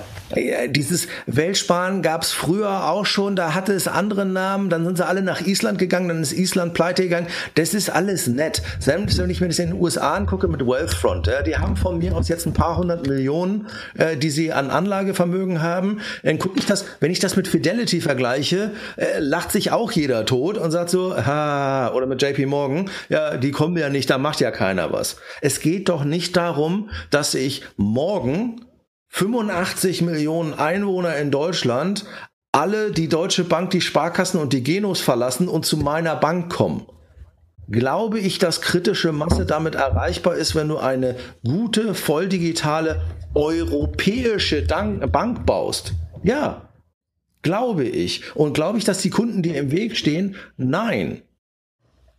C: Dieses Weltsparen gab es früher auch schon, da hatte es andere Namen, dann sind sie alle nach Island gegangen, dann ist Island pleite gegangen. Das ist alles nett. Selbst wenn ich mir das in den USA angucke mit Wealthfront, ja, die haben von mir aus jetzt ein paar hundert Millionen, äh, die sie an Anlagevermögen haben. Dann gucke ich das, wenn ich das mit Fidelity vergleiche, äh, lacht sich auch jeder tot und sagt so, ha, oder mit JP Morgan, ja, die kommen ja nicht, da macht ja keiner was. Es geht doch nicht darum, dass ich morgen 85 Millionen Einwohner in Deutschland alle die Deutsche Bank, die Sparkassen und die Genos verlassen und zu meiner Bank kommen. Glaube ich, dass kritische Masse damit erreichbar ist, wenn du eine gute, volldigitale europäische Bank baust? Ja, glaube ich. Und glaube ich, dass die Kunden dir im Weg stehen? Nein.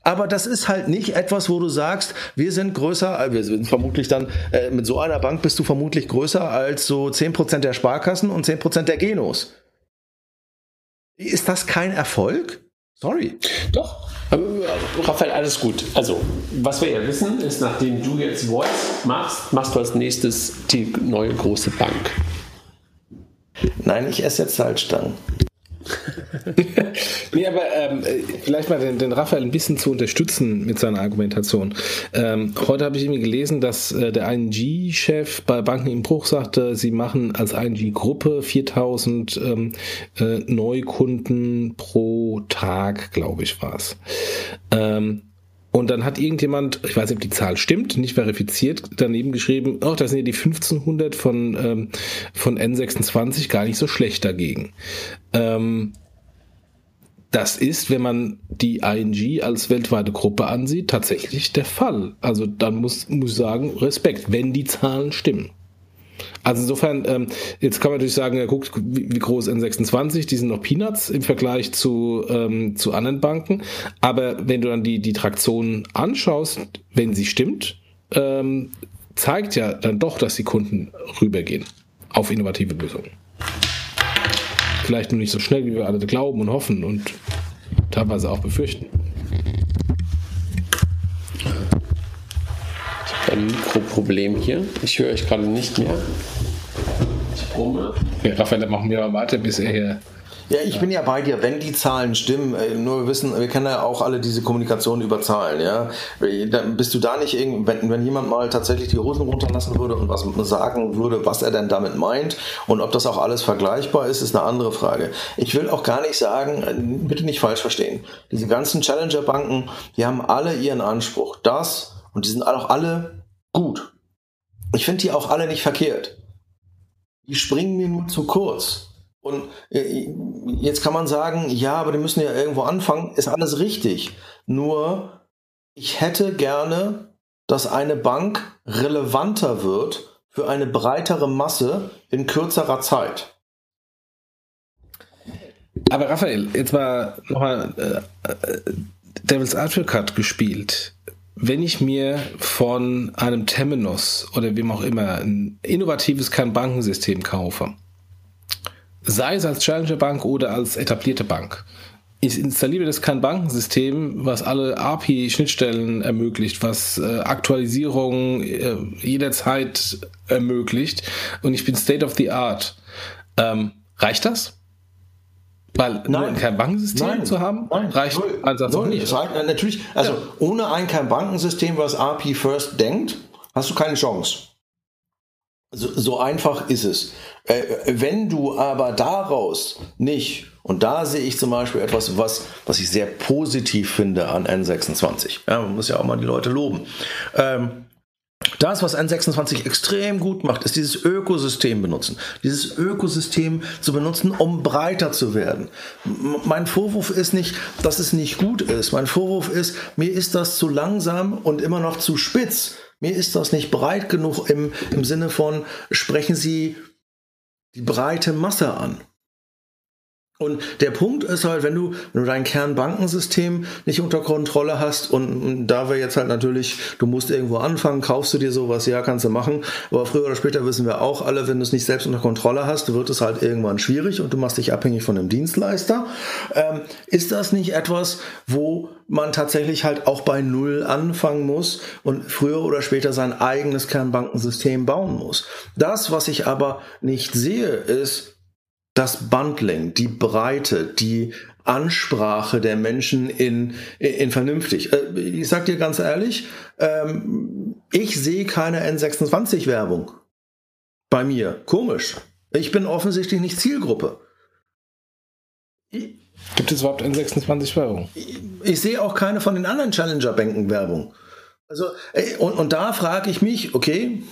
C: Aber das ist halt nicht etwas, wo du sagst, wir sind größer, äh, wir sind vermutlich dann, äh, mit so einer Bank bist du vermutlich größer als so 10% der Sparkassen und 10% der Genos. Ist das kein Erfolg? Sorry.
B: Doch. Aber, äh, Raphael, alles gut. Also, was wir ja wissen, ist, nachdem du jetzt Voice machst, machst du als nächstes die neue große Bank.
C: Nein, ich esse jetzt Salzstangen.
A: Nee, aber ähm, äh, vielleicht mal den, den Raphael ein bisschen zu unterstützen mit seiner Argumentation. Ähm, heute habe ich irgendwie gelesen, dass äh, der ING-Chef bei Banken im Bruch sagte, sie machen als ING-Gruppe 4000 ähm, äh, Neukunden pro Tag, glaube ich, war es. Ähm, und dann hat irgendjemand, ich weiß nicht, ob die Zahl stimmt, nicht verifiziert, daneben geschrieben, oh, da sind ja die 1500 von, ähm, von N26 gar nicht so schlecht dagegen. Ähm, das ist, wenn man die ING als weltweite Gruppe ansieht, tatsächlich der Fall. Also dann muss, muss ich sagen, Respekt, wenn die Zahlen stimmen. Also insofern, ähm, jetzt kann man natürlich sagen, ja, guckt, wie, wie groß N26, die sind noch Peanuts im Vergleich zu, ähm, zu anderen Banken. Aber wenn du dann die, die Traktion anschaust, wenn sie stimmt, ähm, zeigt ja dann doch, dass die Kunden rübergehen auf innovative Lösungen. Vielleicht nur nicht so schnell, wie wir alle glauben und hoffen und teilweise auch befürchten.
B: Ein Mikroproblem hier. Ich höre euch gerade nicht mehr. Ich brumme.
A: Ja, Raphael, machen wir mal weiter, bis er hier.
C: Ja, ich bin ja bei dir, wenn die Zahlen stimmen, äh, nur wir wissen, wir kennen ja auch alle diese Kommunikation über Zahlen, ja. Dann bist du da nicht irgend, wenn, wenn jemand mal tatsächlich die Hosen runterlassen würde und was sagen würde, was er denn damit meint und ob das auch alles vergleichbar ist, ist eine andere Frage. Ich will auch gar nicht sagen, äh, bitte nicht falsch verstehen. Diese ganzen Challenger-Banken, die haben alle ihren Anspruch. Das, und die sind auch alle gut. Ich finde die auch alle nicht verkehrt. Die springen mir nur zu kurz. Und äh, jetzt kann man sagen, ja, aber die müssen ja irgendwo anfangen. Ist alles richtig. Nur, ich hätte gerne, dass eine Bank relevanter wird für eine breitere Masse in kürzerer Zeit.
A: Aber Raphael, jetzt mal nochmal äh, äh, Devil's Advocate gespielt. Wenn ich mir von einem Temenos oder wem auch immer ein innovatives Kernbankensystem kaufe, sei es als Challenger-Bank oder als etablierte Bank. Ich installiere das kein Bankensystem, was alle API-Schnittstellen ermöglicht, was äh, Aktualisierung äh, jederzeit ermöglicht und ich bin State of the Art. Ähm, reicht das? Weil nein, kein Bankensystem nein, zu haben,
C: nein, reicht null, Ansatz null, nicht. Reicht, natürlich, also ja. ohne ein kein Bankensystem, was API First denkt, hast du keine Chance. So, so einfach ist es. Äh, wenn du aber daraus nicht, und da sehe ich zum Beispiel etwas, was, was ich sehr positiv finde an N26. Ja, man muss ja auch mal die Leute loben. Ähm, das, was N26 extrem gut macht, ist dieses Ökosystem benutzen. Dieses Ökosystem zu benutzen, um breiter zu werden. Mein Vorwurf ist nicht, dass es nicht gut ist. Mein Vorwurf ist, mir ist das zu langsam und immer noch zu spitz. Mir ist das nicht breit genug im, im Sinne von, sprechen Sie die breite Masse an. Und der Punkt ist halt, wenn du, wenn du dein Kernbankensystem nicht unter Kontrolle hast und, da wir jetzt halt natürlich, du musst irgendwo anfangen, kaufst du dir sowas, ja, kannst du machen, aber früher oder später wissen wir auch alle, wenn du es nicht selbst unter Kontrolle hast, wird es halt irgendwann schwierig und du machst dich abhängig von einem Dienstleister. Ähm, ist das nicht etwas, wo man tatsächlich halt auch bei Null anfangen muss und früher oder später sein eigenes Kernbankensystem bauen muss? Das, was ich aber nicht sehe, ist, das Bundling, die Breite, die Ansprache der Menschen in, in vernünftig. Äh, ich sag dir ganz ehrlich, ähm, ich sehe keine N26-Werbung bei mir. Komisch. Ich bin offensichtlich nicht Zielgruppe.
A: Gibt es überhaupt N26-Werbung?
C: Ich, ich sehe auch keine von den anderen Challenger-Bänken Also, und, und da frage ich mich, okay,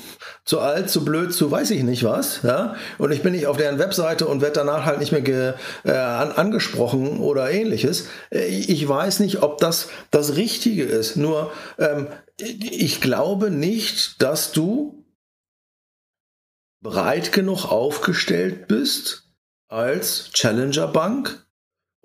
C: zu alt, zu blöd, zu weiß ich nicht was, ja, und ich bin nicht auf deren Webseite und werde danach halt nicht mehr ge, äh, an, angesprochen oder ähnliches. Äh, ich weiß nicht, ob das das Richtige ist. Nur, ähm, ich glaube nicht, dass du breit genug aufgestellt bist als Challenger Bank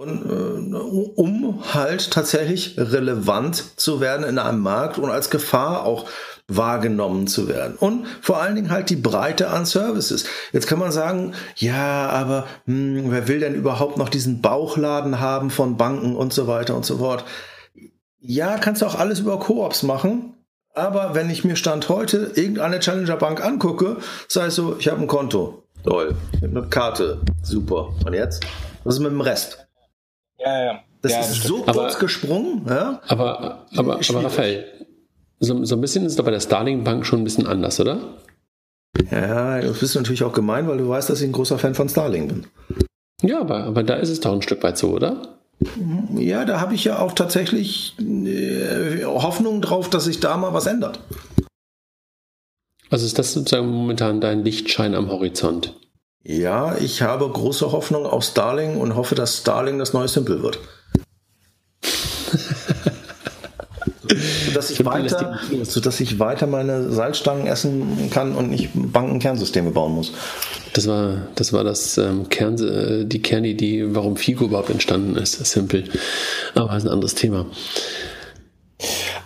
C: und, äh, um halt tatsächlich relevant zu werden in einem Markt und als Gefahr auch wahrgenommen zu werden. Und vor allen Dingen halt die Breite an Services. Jetzt kann man sagen, ja, aber hm, wer will denn überhaupt noch diesen Bauchladen haben von Banken und so weiter und so fort. Ja, kannst du auch alles über Koops machen. Aber wenn ich mir Stand heute irgendeine Challenger Bank angucke, sei es so, ich habe ein Konto. Toll. Ich habe eine Karte. Super. Und jetzt? Was ist mit dem Rest?
A: Ja, ja.
C: Das
A: ja,
C: ist das so kurz gesprungen. Ja?
B: Aber, aber, aber Raphael, so, so ein bisschen ist bei der Starling Bank schon ein bisschen anders, oder?
C: Ja, du bist natürlich auch gemein, weil du weißt, dass ich ein großer Fan von Starling bin.
B: Ja, aber, aber da ist es doch ein Stück weit so, oder?
C: Ja, da habe ich ja auch tatsächlich äh, Hoffnung drauf, dass sich da mal was ändert.
B: Also ist das sozusagen momentan dein Lichtschein am Horizont?
C: Ja, ich habe große Hoffnung auf Starling und hoffe, dass Starling das neue Simple wird. sodass ich, weiter, sodass ich weiter meine Salzstangen essen kann und nicht Bankenkernsysteme bauen muss.
B: Das war das, war das ähm, Kern, äh, die Kernidee, warum Figo überhaupt entstanden ist. Simple. Aber das ist ein anderes Thema.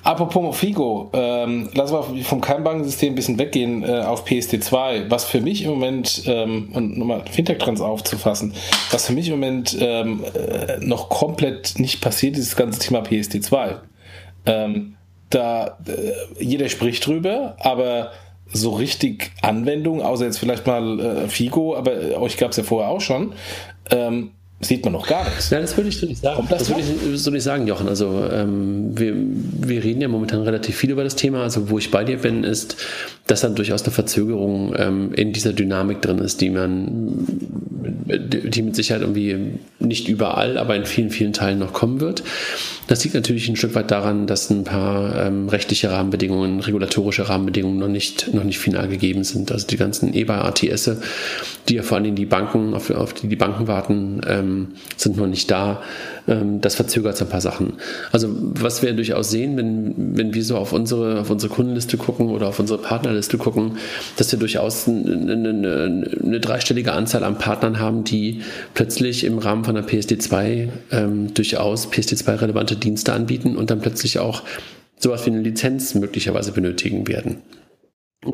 A: Apropos Figo, ähm, lass mal vom Kernbankensystem ein bisschen weggehen äh, auf PSD2. Was für mich im Moment, ähm, und nochmal Fintech-Trends aufzufassen, was für mich im Moment ähm, äh, noch komplett nicht passiert, ist das ganze Thema PSD2. Ähm, da äh, jeder spricht drüber, aber so richtig Anwendung, außer jetzt vielleicht mal äh, Figo, aber äh, euch gab es ja vorher auch schon, ähm, sieht man noch gar nichts.
B: Nein, das würde ich so nicht sagen. das, das würde ich so nicht sagen, Jochen. Also ähm, wir, wir reden ja momentan relativ viel über das Thema. Also wo ich bei dir bin, ist, dass dann durchaus eine Verzögerung ähm, in dieser Dynamik drin ist, die man, die mit Sicherheit irgendwie nicht überall, aber in vielen, vielen Teilen noch kommen wird. Das liegt natürlich ein Stück weit daran, dass ein paar ähm, rechtliche Rahmenbedingungen, regulatorische Rahmenbedingungen noch nicht, noch nicht final gegeben sind. Also die ganzen EBA-ATS, die ja vor allen Dingen die Banken, auf, auf die die Banken warten, ähm, sind noch nicht da. Ähm, das verzögert so ein paar Sachen. Also was wir durchaus sehen, wenn, wenn wir so auf unsere, auf unsere Kundenliste gucken oder auf unsere Partnerliste gucken, dass wir durchaus eine, eine, eine dreistellige Anzahl an Partnern haben, die plötzlich im Rahmen von der PSD2 ähm, durchaus PSD2-relevante Dienste anbieten und dann plötzlich auch sowas wie eine Lizenz möglicherweise benötigen werden.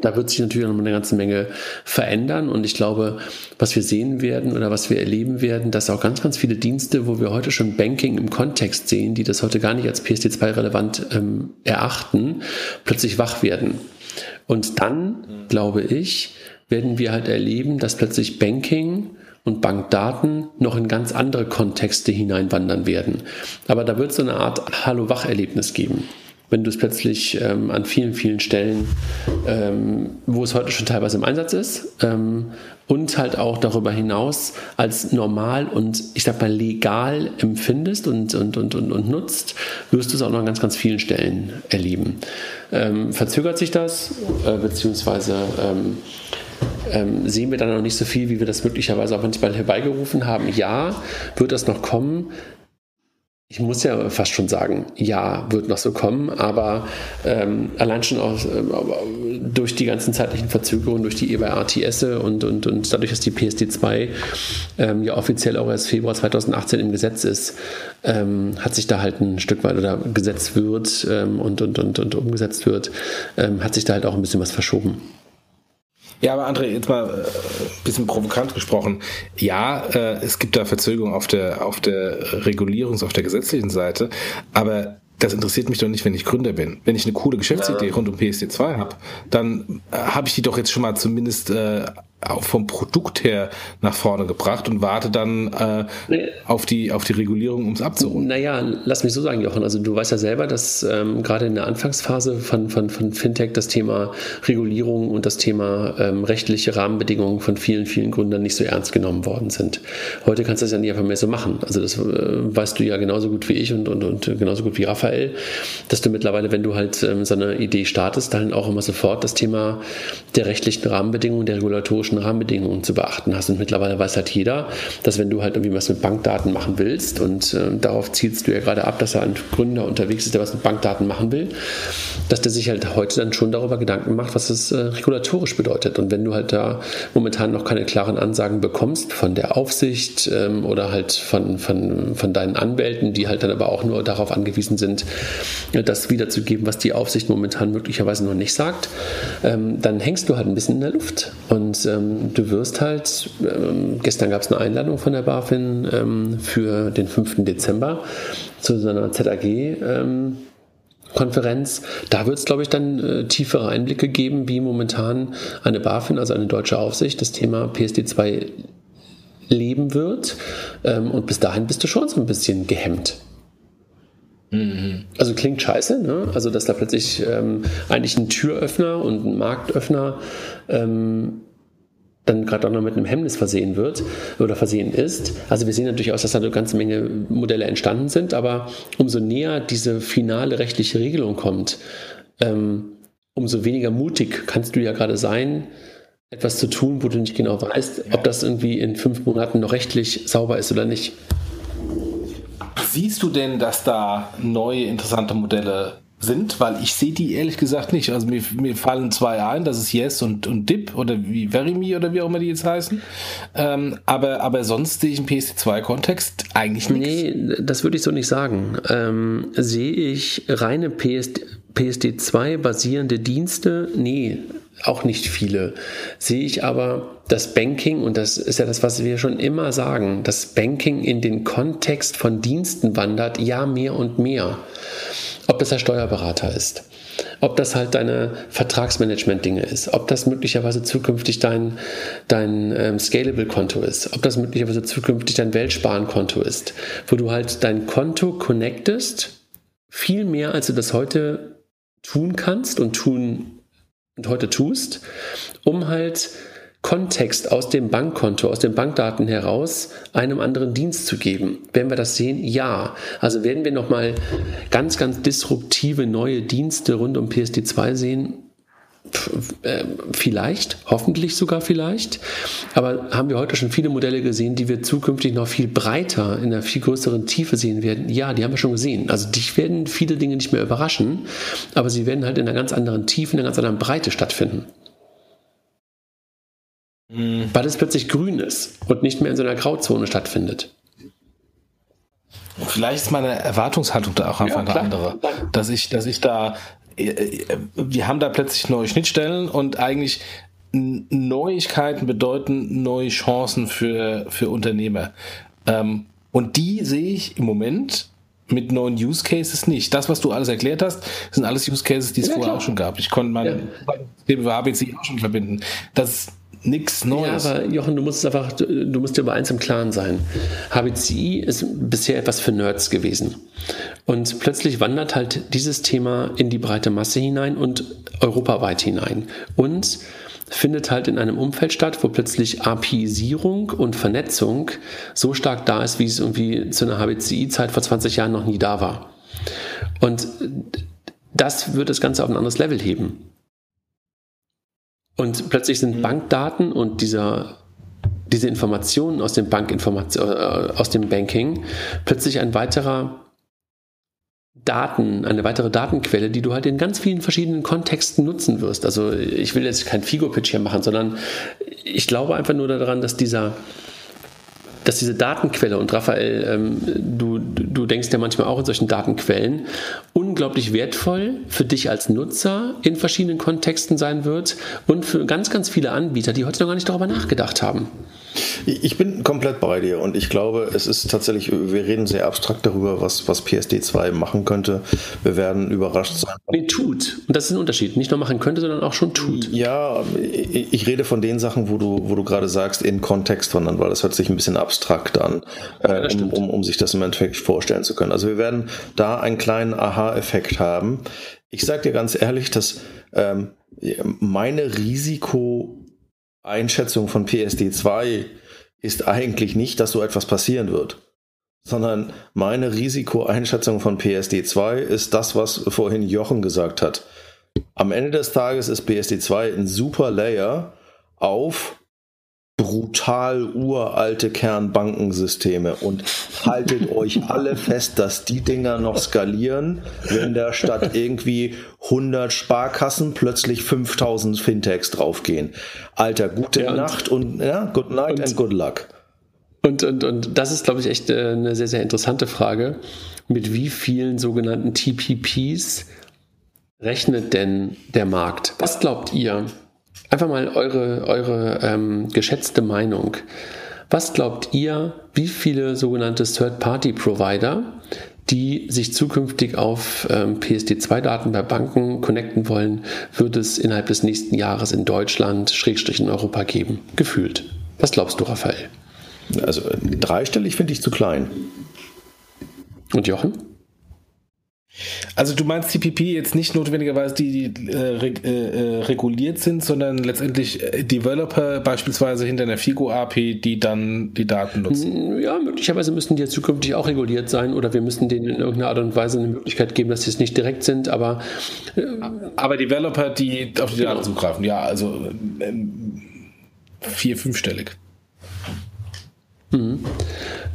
B: Da wird sich natürlich noch eine ganze Menge verändern und ich glaube, was wir sehen werden oder was wir erleben werden, dass auch ganz, ganz viele Dienste, wo wir heute schon Banking im Kontext sehen, die das heute gar nicht als PSD2 relevant ähm, erachten, plötzlich wach werden. Und dann, glaube ich, werden wir halt erleben, dass plötzlich Banking und Bankdaten noch in ganz andere Kontexte hineinwandern werden. Aber da wird es so eine Art Hallo-Wach-Erlebnis geben wenn du es plötzlich ähm, an vielen, vielen Stellen, ähm, wo es heute schon teilweise im Einsatz ist, ähm, und halt auch darüber hinaus als normal und ich sag mal legal empfindest und, und, und, und, und nutzt, wirst du es auch noch an ganz, ganz vielen Stellen erleben. Ähm, verzögert sich das, äh, beziehungsweise ähm, ähm, sehen wir dann noch nicht so viel, wie wir das möglicherweise auch manchmal herbeigerufen haben. Ja, wird das noch kommen, ich muss ja fast schon sagen, ja, wird noch so kommen, aber ähm, allein schon aus, äh, durch die ganzen zeitlichen Verzögerungen, durch die EBA-RTS und, und, und dadurch, dass die PSD2 ähm, ja offiziell auch erst Februar 2018 im Gesetz ist, ähm, hat sich da halt ein Stück weit oder gesetzt wird ähm, und, und, und, und umgesetzt wird, ähm, hat sich da halt auch ein bisschen was verschoben.
A: Ja, aber André, jetzt mal ein äh, bisschen provokant gesprochen. Ja, äh, es gibt da Verzögerungen auf der, auf der Regulierungs-, auf der gesetzlichen Seite, aber das interessiert mich doch nicht, wenn ich Gründer bin. Wenn ich eine coole Geschäftsidee ja. rund um PSD2 habe, dann äh, habe ich die doch jetzt schon mal zumindest äh, auch vom Produkt her nach vorne gebracht und warte dann äh, auf, die, auf die Regulierung, um es abzurunden.
B: Naja, lass mich so sagen, Jochen. Also du weißt ja selber, dass ähm, gerade in der Anfangsphase von, von, von Fintech das Thema Regulierung und das Thema ähm, rechtliche Rahmenbedingungen von vielen, vielen Gründern nicht so ernst genommen worden sind. Heute kannst du das ja nicht einfach mehr so machen. Also das äh, weißt du ja genauso gut wie ich und, und, und genauso gut wie Raphael, dass du mittlerweile, wenn du halt ähm, so eine Idee startest, dann auch immer sofort das Thema der rechtlichen Rahmenbedingungen, der regulatorischen regulatorischen Rahmenbedingungen zu beachten hast. Und mittlerweile weiß halt jeder, dass wenn du halt irgendwie was mit Bankdaten machen willst und äh, darauf zielst du ja gerade ab, dass er ein Gründer unterwegs ist, der was mit Bankdaten machen will, dass der sich halt heute dann schon darüber Gedanken macht, was es äh, regulatorisch bedeutet. Und wenn du halt da momentan noch keine klaren Ansagen bekommst von der Aufsicht ähm, oder halt von, von, von deinen Anwälten, die halt dann aber auch nur darauf angewiesen sind, das wiederzugeben, was die Aufsicht momentan möglicherweise noch nicht sagt, ähm, dann hängst du halt ein bisschen in der Luft. Und ähm, ähm, du wirst halt, ähm, gestern gab es eine Einladung von der BaFin ähm, für den 5. Dezember zu so einer ZAG. Ähm, Konferenz. Da wird es, glaube ich, dann äh, tiefere Einblicke geben, wie momentan eine BaFin, also eine deutsche Aufsicht, das Thema PSD2 leben wird. Ähm, und bis dahin bist du schon so ein bisschen gehemmt. Mhm. Also klingt scheiße, ne? Also dass da plötzlich ähm, eigentlich ein Türöffner und ein Marktöffner ähm, dann gerade auch noch mit einem Hemmnis versehen wird oder versehen ist. Also wir sehen natürlich aus, dass da eine ganze Menge Modelle entstanden sind, aber umso näher diese finale rechtliche Regelung kommt, ähm, umso weniger mutig kannst du ja gerade sein, etwas zu tun, wo du nicht genau weißt, ob das irgendwie in fünf Monaten noch rechtlich sauber ist oder nicht.
A: Siehst du denn, dass da neue interessante Modelle sind, weil ich sehe die ehrlich gesagt nicht. Also mir, mir fallen zwei ein, das ist Yes und, und Dip oder wie Verimi oder wie auch immer die jetzt heißen. Ähm, aber, aber sonst sehe ich im PSD2-Kontext eigentlich nichts.
B: Nee, das würde ich so nicht sagen. Ähm, sehe ich reine PSD, PSD2 basierende Dienste? Nee, auch nicht viele. Sehe ich aber das Banking, und das ist ja das, was wir schon immer sagen, das Banking in den Kontext von Diensten wandert, ja mehr und mehr. Ob das der Steuerberater ist, ob das halt deine Vertragsmanagement-Dinge ist, ob das möglicherweise zukünftig dein, dein ähm, Scalable-Konto ist, ob das möglicherweise zukünftig dein Weltsparen-Konto ist, wo du halt dein Konto connectest, viel mehr als du das heute tun kannst und tun und heute tust, um halt Kontext aus dem Bankkonto, aus den Bankdaten heraus einem anderen Dienst zu geben. Werden wir das sehen? Ja. Also werden wir nochmal ganz, ganz disruptive neue Dienste rund um PSD2 sehen? Äh, vielleicht, hoffentlich sogar vielleicht. Aber haben wir heute schon viele Modelle gesehen, die wir zukünftig noch viel breiter, in einer viel größeren Tiefe sehen werden? Ja, die haben wir schon gesehen. Also dich werden viele Dinge nicht mehr überraschen, aber sie werden halt in einer ganz anderen Tiefe, in einer ganz anderen Breite stattfinden. Mhm. Weil es plötzlich grün ist und nicht mehr in so einer Grauzone stattfindet.
A: Vielleicht ist meine Erwartungshaltung da auch einfach ja, eine andere. Dass ich, dass ich da wir haben da plötzlich neue Schnittstellen und eigentlich Neuigkeiten bedeuten neue Chancen für, für Unternehmer. Ähm, und die sehe ich im Moment mit neuen Use Cases nicht. Das, was du alles erklärt hast, sind alles Use Cases, die es ja, vorher klar. auch schon gab. Ich konnte meine ja. ABC auch schon verbinden. Das ist nichts Neues.
B: Ja, aber Jochen, du musst einfach, du musst dir über eins im Klaren sein. HBCI ist bisher etwas für Nerds gewesen. Und plötzlich wandert halt dieses Thema in die breite Masse hinein und europaweit hinein. Und findet halt in einem Umfeld statt, wo plötzlich APIsierung und Vernetzung so stark da ist, wie es irgendwie zu einer HBCI-Zeit vor 20 Jahren noch nie da war. Und das wird das Ganze auf ein anderes Level heben. Und plötzlich sind mhm. Bankdaten und dieser, diese Informationen aus dem Bankinformation, äh, aus dem Banking plötzlich ein weiterer Daten, eine weitere Datenquelle, die du halt in ganz vielen verschiedenen Kontexten nutzen wirst. Also ich will jetzt kein Figo-Pitch hier machen, sondern ich glaube einfach nur daran, dass dieser, dass diese Datenquelle, und Raphael, ähm, du, du denkst ja manchmal auch in solchen Datenquellen, unglaublich wertvoll für dich als Nutzer in verschiedenen Kontexten sein wird und für ganz, ganz viele Anbieter, die heute noch gar nicht darüber nachgedacht haben.
C: Ich bin komplett bei dir und ich glaube, es ist tatsächlich, wir reden sehr abstrakt darüber, was, was PSD2 machen könnte. Wir werden überrascht sein.
B: Nee, tut. Und das ist ein Unterschied. Nicht nur machen könnte, sondern auch schon tut.
C: Ja, ich rede von den Sachen, wo du, wo du gerade sagst, in Kontext sondern weil das hört sich ein bisschen abstrakt an, ja, äh, um, um, um sich das im Endeffekt vorstellen zu können. Also wir werden da einen kleinen Aha-Effekt haben. Ich sage dir ganz ehrlich, dass ähm, meine Risiko Einschätzung von PSD2 ist eigentlich nicht, dass so etwas passieren wird, sondern meine Risikoeinschätzung von PSD2 ist das, was vorhin Jochen gesagt hat. Am Ende des Tages ist PSD2 ein super Layer auf brutal uralte Kernbankensysteme und haltet euch alle fest, dass die Dinger noch skalieren, wenn da statt irgendwie 100 Sparkassen plötzlich 5000 Fintechs draufgehen. Alter, gute ja, Nacht und ja, good night und, and good luck.
B: Und, und, und das ist, glaube ich, echt äh, eine sehr, sehr interessante Frage. Mit wie vielen sogenannten TPPs rechnet denn der Markt? Was glaubt ihr? Einfach mal eure, eure ähm, geschätzte Meinung. Was glaubt ihr, wie viele sogenannte Third-Party-Provider, die sich zukünftig auf ähm, PSD2-Daten bei Banken connecten wollen, wird es innerhalb des nächsten Jahres in Deutschland, Schrägstrich in Europa geben? Gefühlt. Was glaubst du, Raphael?
C: Also dreistellig finde ich zu klein.
B: Und Jochen?
A: Also du meinst TPP jetzt nicht notwendigerweise die, die äh, reg, äh, äh, reguliert sind, sondern letztendlich äh, Developer beispielsweise hinter einer Figo-API, die dann die Daten nutzen?
B: Ja, möglicherweise müssten die jetzt zukünftig auch reguliert sein oder wir müssten denen in irgendeiner Art und Weise eine Möglichkeit geben, dass sie es nicht direkt sind, aber...
A: Äh, aber Developer, die auf die Daten genau. zugreifen, ja, also ähm, vier-, fünfstellig.
B: Mhm.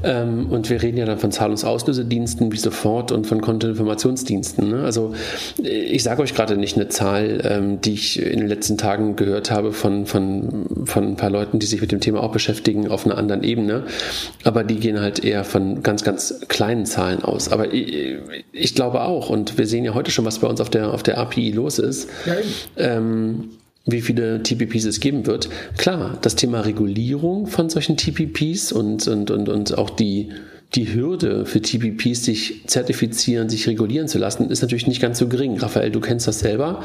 B: Ähm, und wir reden ja dann von Zahlungsauslösediensten wie sofort und von Kontoinformationsdiensten. Ne? Also ich sage euch gerade nicht eine Zahl, ähm, die ich in den letzten Tagen gehört habe von, von, von ein paar Leuten, die sich mit dem Thema auch beschäftigen auf einer anderen Ebene. Aber die gehen halt eher von ganz, ganz kleinen Zahlen aus. Aber ich, ich glaube auch, und wir sehen ja heute schon, was bei uns auf der, auf der API los ist. Ja, ähm, wie viele TPPs es geben wird. Klar, das Thema Regulierung von solchen TPPs und, und, und, und auch die, die Hürde für TPPs, sich zertifizieren, sich regulieren zu lassen, ist natürlich nicht ganz so gering. Raphael, du kennst das selber,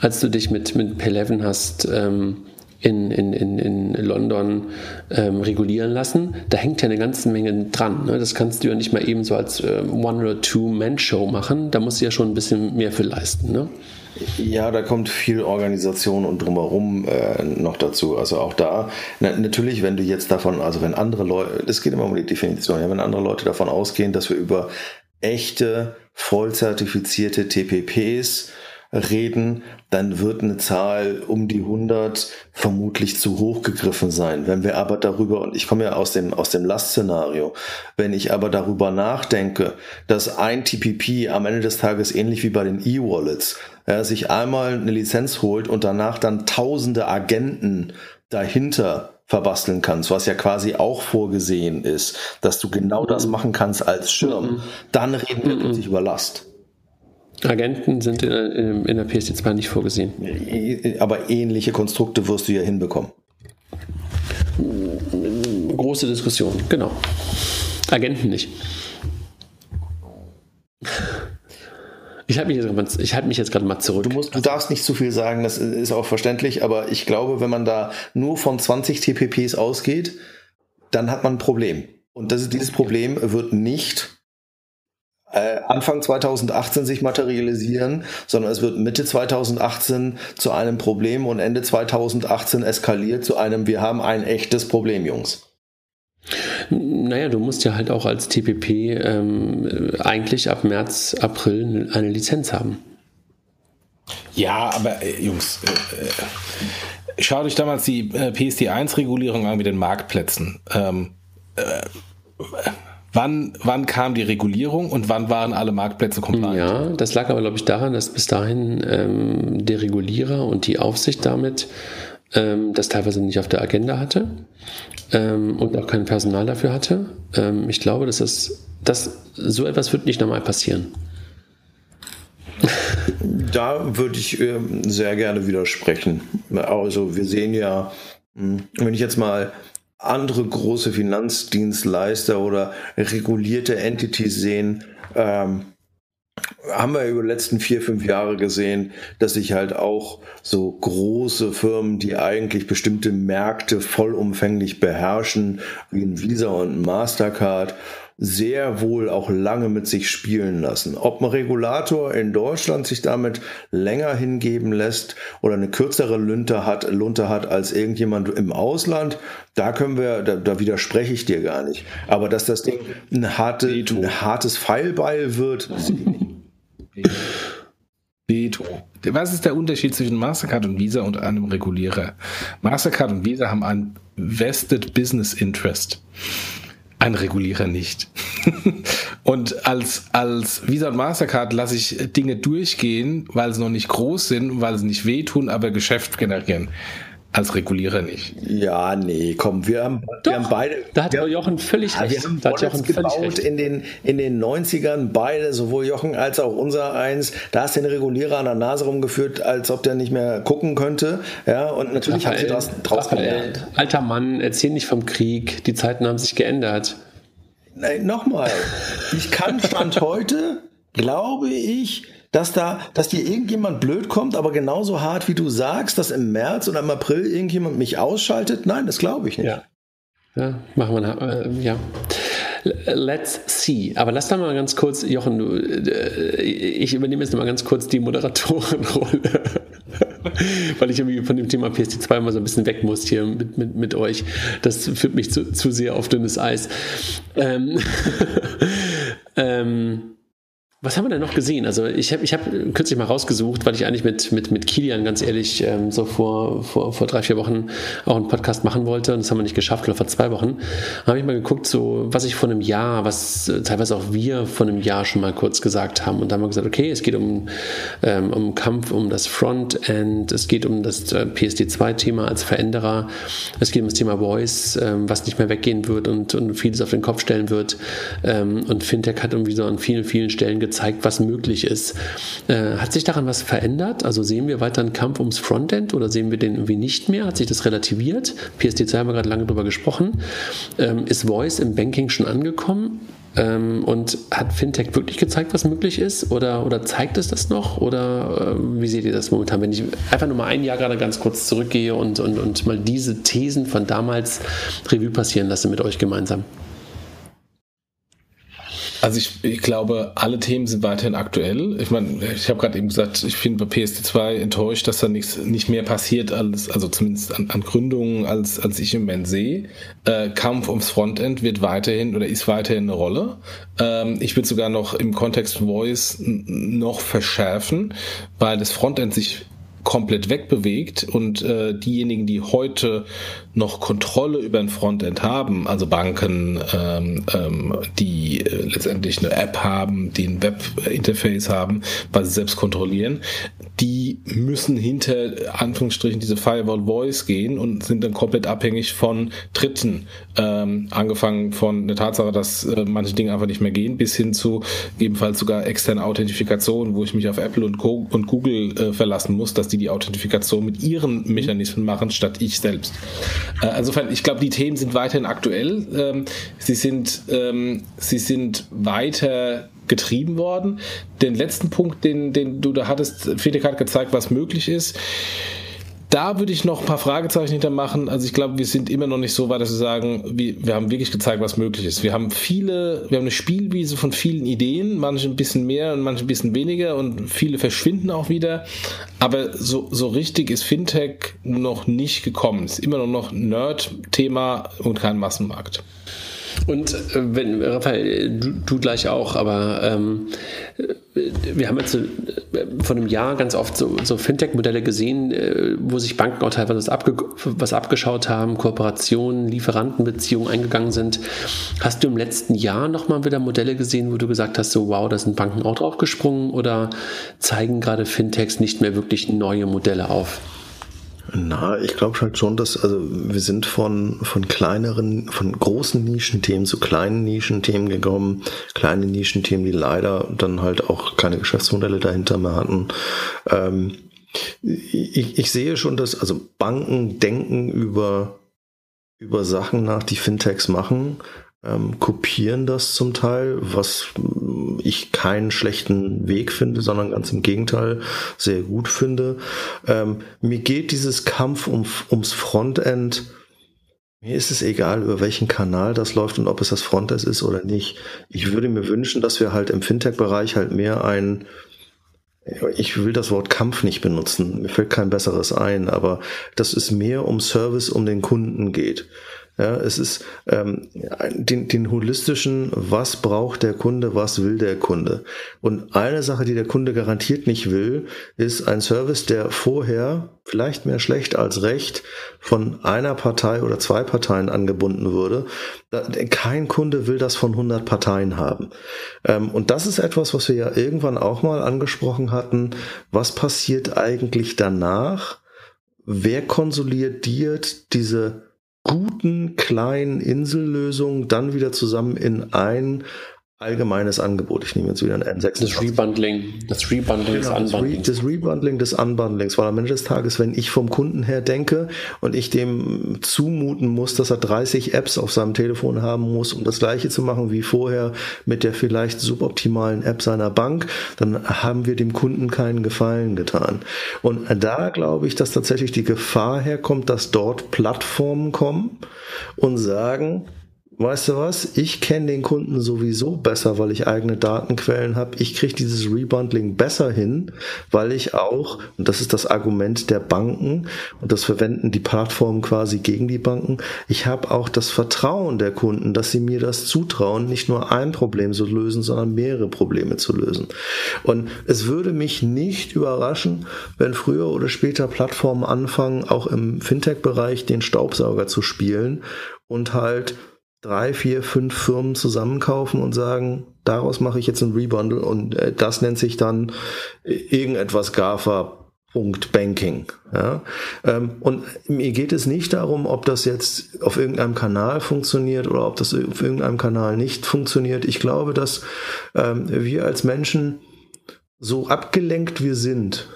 B: als du dich mit, mit P11 hast ähm, in, in, in, London ähm, regulieren lassen. Da hängt ja eine ganze Menge dran. Ne? Das kannst du ja nicht mal eben so als äh, One- oder Two-Man-Show machen. Da musst du ja schon ein bisschen mehr für leisten. Ne?
C: Ja, da kommt viel Organisation und drumherum äh, noch dazu. Also auch da, na, natürlich, wenn du jetzt davon, also wenn andere Leute, es geht immer um die Definition, ja, wenn andere Leute davon ausgehen, dass wir über echte, voll zertifizierte TPPs reden, dann wird eine Zahl um die 100 vermutlich zu hoch gegriffen sein. Wenn wir aber darüber, und ich komme ja aus dem, aus dem Last-Szenario, wenn ich aber darüber nachdenke, dass ein TPP am Ende des Tages ähnlich wie bei den E-Wallets ja, sich einmal eine Lizenz holt und danach dann tausende Agenten dahinter verbasteln kannst, was ja quasi auch vorgesehen ist, dass du genau das machen kannst als Schirm, dann reden wir plötzlich über Last.
B: Agenten sind in, in der PSD2 nicht vorgesehen.
C: Aber ähnliche Konstrukte wirst du ja hinbekommen.
B: Große Diskussion, genau. Agenten nicht. Ich halte mich, jetzt, halt mich jetzt gerade mal zurück.
C: Du, musst, du darfst nicht zu viel sagen, das ist auch verständlich, aber ich glaube, wenn man da nur von 20 TPPs ausgeht, dann hat man ein Problem. Und das, dieses Problem wird nicht Anfang 2018 sich materialisieren, sondern es wird Mitte 2018 zu einem Problem und Ende 2018 eskaliert zu einem, wir haben ein echtes Problem, Jungs.
B: Naja, du musst ja halt auch als TPP ähm, eigentlich ab März, April eine Lizenz haben.
A: Ja, aber äh, Jungs, äh, äh, schaut euch damals die äh, PSD1-Regulierung an mit den Marktplätzen. Ähm, äh, wann, wann kam die Regulierung und wann waren alle Marktplätze
B: compliant? Ja, das lag aber, glaube ich, daran, dass bis dahin ähm, der Regulierer und die Aufsicht damit ähm, das teilweise nicht auf der Agenda hatte ähm, und auch kein Personal dafür hatte. Ähm, ich glaube, dass das, das so etwas wird nicht normal passieren.
C: Da würde ich äh, sehr gerne widersprechen. Also wir sehen ja, hm, wenn ich jetzt mal andere große Finanzdienstleister oder regulierte Entities sehen, ähm, haben wir über die letzten vier, fünf Jahre gesehen, dass sich halt auch so große Firmen, die eigentlich bestimmte Märkte vollumfänglich beherrschen, wie ein Visa und ein Mastercard, sehr wohl auch lange mit sich spielen lassen. Ob ein Regulator in Deutschland sich damit länger hingeben lässt oder eine kürzere Lunte hat, Lunte hat als irgendjemand im Ausland, da können wir, da, da widerspreche ich dir gar nicht. Aber dass das Ding ein, harte, ein hartes Pfeilbeil wird,
A: Veto. Was ist der Unterschied zwischen Mastercard und Visa und einem Regulierer? Mastercard und Visa haben ein Vested Business Interest. Ein Regulierer nicht. und als, als Visa und Mastercard lasse ich Dinge durchgehen, weil sie noch nicht groß sind, weil sie nicht wehtun, aber Geschäft generieren. Als Regulierer nicht.
C: Ja, nee, komm, wir haben,
B: Doch,
C: wir haben beide.
B: Da hat Jochen völlig
C: recht. Wir haben da hat Jochen gebaut recht. in den, in den 90ern, beide, sowohl Jochen als auch unser eins. Da hast du den Regulierer an der Nase rumgeführt, als ob der nicht mehr gucken könnte. Ja, und natürlich haben sie das draus gelernt.
B: Alter Mann, erzähl nicht vom Krieg. Die Zeiten haben sich geändert.
C: Nein, nochmal. Ich kann Stand heute, glaube ich, dass da, dass dir irgendjemand blöd kommt, aber genauso hart wie du sagst, dass im März oder im April irgendjemand mich ausschaltet? Nein, das glaube ich nicht.
B: Ja. ja, machen wir, äh, ja. Let's see. Aber lass da mal ganz kurz, Jochen, du, äh, ich übernehme jetzt mal ganz kurz die Moderatorenrolle. Weil ich irgendwie von dem Thema PSD2 mal so ein bisschen weg muss hier mit, mit, mit euch. Das führt mich zu, zu sehr auf dünnes Eis. Ähm, ähm, was haben wir denn noch gesehen? Also ich habe ich hab kürzlich mal rausgesucht, weil ich eigentlich mit, mit, mit Kilian ganz ehrlich ähm, so vor, vor, vor drei, vier Wochen auch einen Podcast machen wollte und das haben wir nicht geschafft, oder vor zwei Wochen. habe ich mal geguckt, so was ich vor einem Jahr, was äh, teilweise auch wir vor einem Jahr schon mal kurz gesagt haben. Und da haben wir gesagt, okay, es geht um, ähm, um Kampf um das Frontend, es geht um das äh, PSD2-Thema als Veränderer, es geht um das Thema Voice, ähm, was nicht mehr weggehen wird und, und vieles auf den Kopf stellen wird. Ähm, und Fintech hat irgendwie so an vielen, vielen Stellen gezeigt, zeigt, was möglich ist. Äh, hat sich daran was verändert? Also sehen wir weiter einen Kampf ums Frontend oder sehen wir den irgendwie nicht mehr? Hat sich das relativiert? PSD2 haben wir gerade lange drüber gesprochen. Ähm, ist Voice im Banking schon angekommen? Ähm, und hat Fintech wirklich gezeigt, was möglich ist? Oder, oder zeigt es das noch? Oder äh, wie seht ihr das momentan? Wenn ich einfach nur mal ein Jahr gerade ganz kurz zurückgehe und, und, und mal diese Thesen von damals Revue passieren lasse mit euch gemeinsam.
A: Also ich, ich glaube, alle Themen sind weiterhin aktuell. Ich meine, ich habe gerade eben gesagt, ich bin bei PSD2 enttäuscht, dass da nichts nicht mehr passiert, als, also zumindest an, an Gründungen, als, als ich im Moment sehe. Äh, Kampf ums Frontend wird weiterhin oder ist weiterhin eine Rolle. Ähm, ich würde sogar noch im Kontext Voice noch verschärfen, weil das Frontend sich komplett wegbewegt und äh, diejenigen, die heute noch Kontrolle über ein Frontend haben, also Banken, ähm, ähm, die äh, letztendlich eine App haben, die ein Webinterface haben, weil sie selbst kontrollieren, die müssen hinter Anführungsstrichen diese Firewall Voice gehen und sind dann komplett abhängig von Dritten, ähm, angefangen von der Tatsache, dass äh, manche Dinge einfach nicht mehr gehen, bis hin zu ebenfalls sogar externe Authentifikation, wo ich mich auf Apple und, Co und Google äh, verlassen muss, dass die die Authentifikation mit ihren Mechanismen machen, statt ich selbst. Äh, insofern, ich glaube, die Themen sind weiterhin aktuell. Ähm, sie sind, ähm, sie sind weiter getrieben worden. Den letzten Punkt, den, den du da hattest, Felix hat gezeigt, was möglich ist. Da würde ich noch ein paar Fragezeichen hintermachen. Also ich glaube, wir sind immer noch nicht so weit, dass wir sagen, wir, wir haben wirklich gezeigt, was möglich ist. Wir haben viele, wir haben eine Spielwiese von vielen Ideen, manche ein bisschen mehr und manche ein bisschen weniger und viele verschwinden auch wieder. Aber so, so richtig ist Fintech noch nicht gekommen. Es ist immer noch Nerd-Thema und kein Massenmarkt.
B: Und äh, wenn, Raphael, du, du gleich auch, aber ähm, wir haben jetzt äh, vor einem Jahr ganz oft so, so Fintech-Modelle gesehen, äh, wo sich Banken auch teilweise was, abge was abgeschaut haben, Kooperationen, Lieferantenbeziehungen eingegangen sind. Hast du im letzten Jahr nochmal wieder Modelle gesehen, wo du gesagt hast, so wow, da sind Banken auch drauf gesprungen oder zeigen gerade Fintechs nicht mehr wirklich neue Modelle auf?
C: Na, ich glaube halt schon, dass, also wir sind von, von kleineren, von großen Nischenthemen zu kleinen Nischenthemen gekommen. Kleine Nischenthemen, die leider dann halt auch keine Geschäftsmodelle dahinter mehr hatten. Ähm, ich, ich sehe schon, dass, also Banken denken über, über Sachen nach, die Fintechs machen, ähm, kopieren das zum Teil, was ich keinen schlechten Weg finde, sondern ganz im Gegenteil sehr gut finde. Ähm, mir geht dieses Kampf um, ums Frontend. Mir ist es egal, über welchen Kanal das läuft und ob es das Frontend ist oder nicht. Ich würde mir wünschen, dass wir halt im Fintech-Bereich halt mehr ein, ich will das Wort Kampf nicht benutzen, mir fällt kein besseres ein, aber dass es mehr um Service, um den Kunden geht. Ja, es ist ähm, den, den holistischen, was braucht der Kunde, was will der Kunde. Und eine Sache, die der Kunde garantiert nicht will, ist ein Service, der vorher vielleicht mehr schlecht als recht von einer Partei oder zwei Parteien angebunden würde. Kein Kunde will das von 100 Parteien haben. Ähm, und das ist etwas, was wir ja irgendwann auch mal angesprochen hatten. Was passiert eigentlich danach? Wer konsolidiert diese guten kleinen Insellösungen dann wieder zusammen in ein allgemeines Angebot. Ich nehme jetzt wieder ein N6.
B: Das Rebundling, das Rebundling
C: genau, des Unbundlings. Das, Rebundling des Unbundlings, weil am Ende des Tages, wenn ich vom Kunden her denke und ich dem zumuten muss, dass er 30 Apps auf seinem Telefon haben muss, um das gleiche zu machen wie vorher mit der vielleicht suboptimalen App seiner Bank, dann haben wir dem Kunden keinen Gefallen getan. Und da glaube ich, dass tatsächlich die Gefahr herkommt, dass dort Plattformen kommen und sagen, weißt du was, ich kenne den Kunden sowieso besser, weil ich eigene Datenquellen habe. Ich kriege dieses Rebundling besser hin, weil ich auch, und das ist das Argument der Banken, und das verwenden die Plattformen quasi gegen die Banken, ich habe auch das Vertrauen der Kunden, dass sie mir das zutrauen, nicht nur ein Problem zu lösen, sondern mehrere Probleme zu lösen. Und es würde mich nicht überraschen, wenn früher oder später Plattformen anfangen, auch im Fintech-Bereich den Staubsauger zu spielen und halt drei, vier, fünf Firmen zusammenkaufen und sagen, daraus mache ich jetzt ein Rebundle und äh, das nennt sich dann äh, irgendetwas GAFA. Punkt Banking. Ja? Ähm, und mir geht es nicht darum, ob das jetzt auf irgendeinem Kanal funktioniert oder ob das auf irgendeinem Kanal nicht funktioniert. Ich glaube, dass ähm, wir als Menschen so abgelenkt wir sind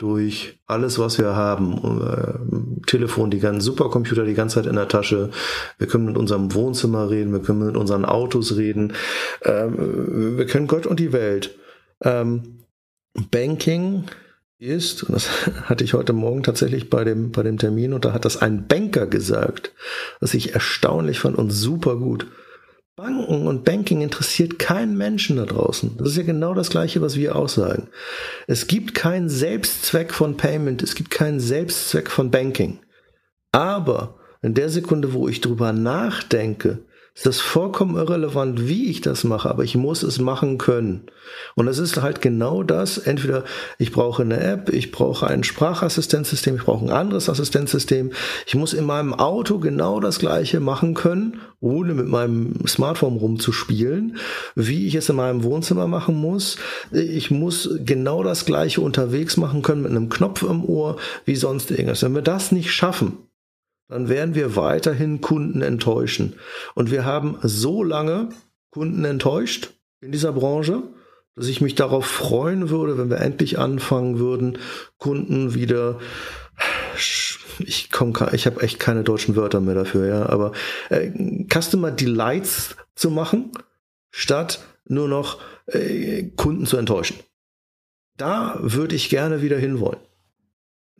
C: durch alles, was wir haben. Äh, Telefon, die ganzen Supercomputer die ganze Zeit in der Tasche. Wir können mit unserem Wohnzimmer reden, wir können mit unseren Autos reden. Ähm, wir können Gott und die Welt. Ähm, Banking ist, und das hatte ich heute Morgen tatsächlich bei dem, bei dem Termin, und da hat das ein Banker gesagt, was ich erstaunlich fand und super gut. Banken und Banking interessiert keinen Menschen da draußen. Das ist ja genau das Gleiche, was wir auch sagen. Es gibt keinen Selbstzweck von Payment, es gibt keinen Selbstzweck von Banking. Aber in der Sekunde, wo ich drüber nachdenke, ist das vollkommen irrelevant, wie ich das mache, aber ich muss es machen können. Und es ist halt genau das, entweder ich brauche eine App, ich brauche ein Sprachassistenzsystem, ich brauche ein anderes Assistenzsystem. Ich muss in meinem Auto genau das gleiche machen können, ohne mit meinem Smartphone rumzuspielen, wie ich es in meinem Wohnzimmer machen muss. Ich muss genau das gleiche unterwegs machen können mit einem Knopf im Ohr, wie sonst irgendwas. Wenn wir das nicht schaffen, dann werden wir weiterhin Kunden enttäuschen. Und wir haben so lange Kunden enttäuscht in dieser Branche, dass ich mich darauf freuen würde, wenn wir endlich anfangen würden, Kunden wieder ich komme ich habe echt keine deutschen Wörter mehr dafür, ja, aber äh, Customer Delights zu machen, statt nur noch äh, Kunden zu enttäuschen. Da würde ich gerne wieder hinwollen.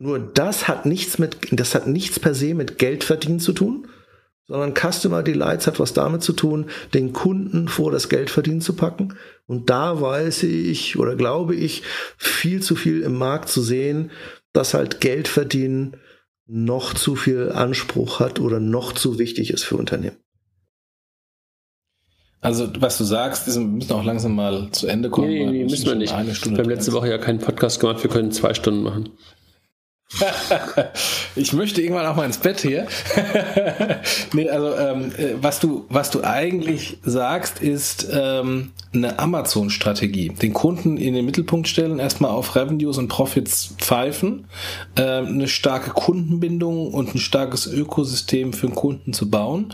C: Nur das hat nichts mit, das hat nichts per se mit Geldverdienen zu tun, sondern Customer Delights hat was damit zu tun, den Kunden vor das Geldverdienen zu packen. Und da weiß ich oder glaube ich, viel zu viel im Markt zu sehen, dass halt Geldverdienen noch zu viel Anspruch hat oder noch zu wichtig ist für Unternehmen.
A: Also, was du sagst, wir müssen auch langsam mal zu Ende kommen.
B: Nee, nee, nee müssen wir nicht. wir haben letzte Woche ja keinen Podcast gemacht, wir können zwei Stunden machen.
A: ich möchte irgendwann auch mal ins Bett hier. nee, also ähm, äh, was du was du eigentlich sagst, ist ähm, eine Amazon-Strategie. Den Kunden in den Mittelpunkt stellen, erstmal auf Revenues und Profits pfeifen, ähm, eine starke Kundenbindung und ein starkes Ökosystem für den Kunden zu bauen.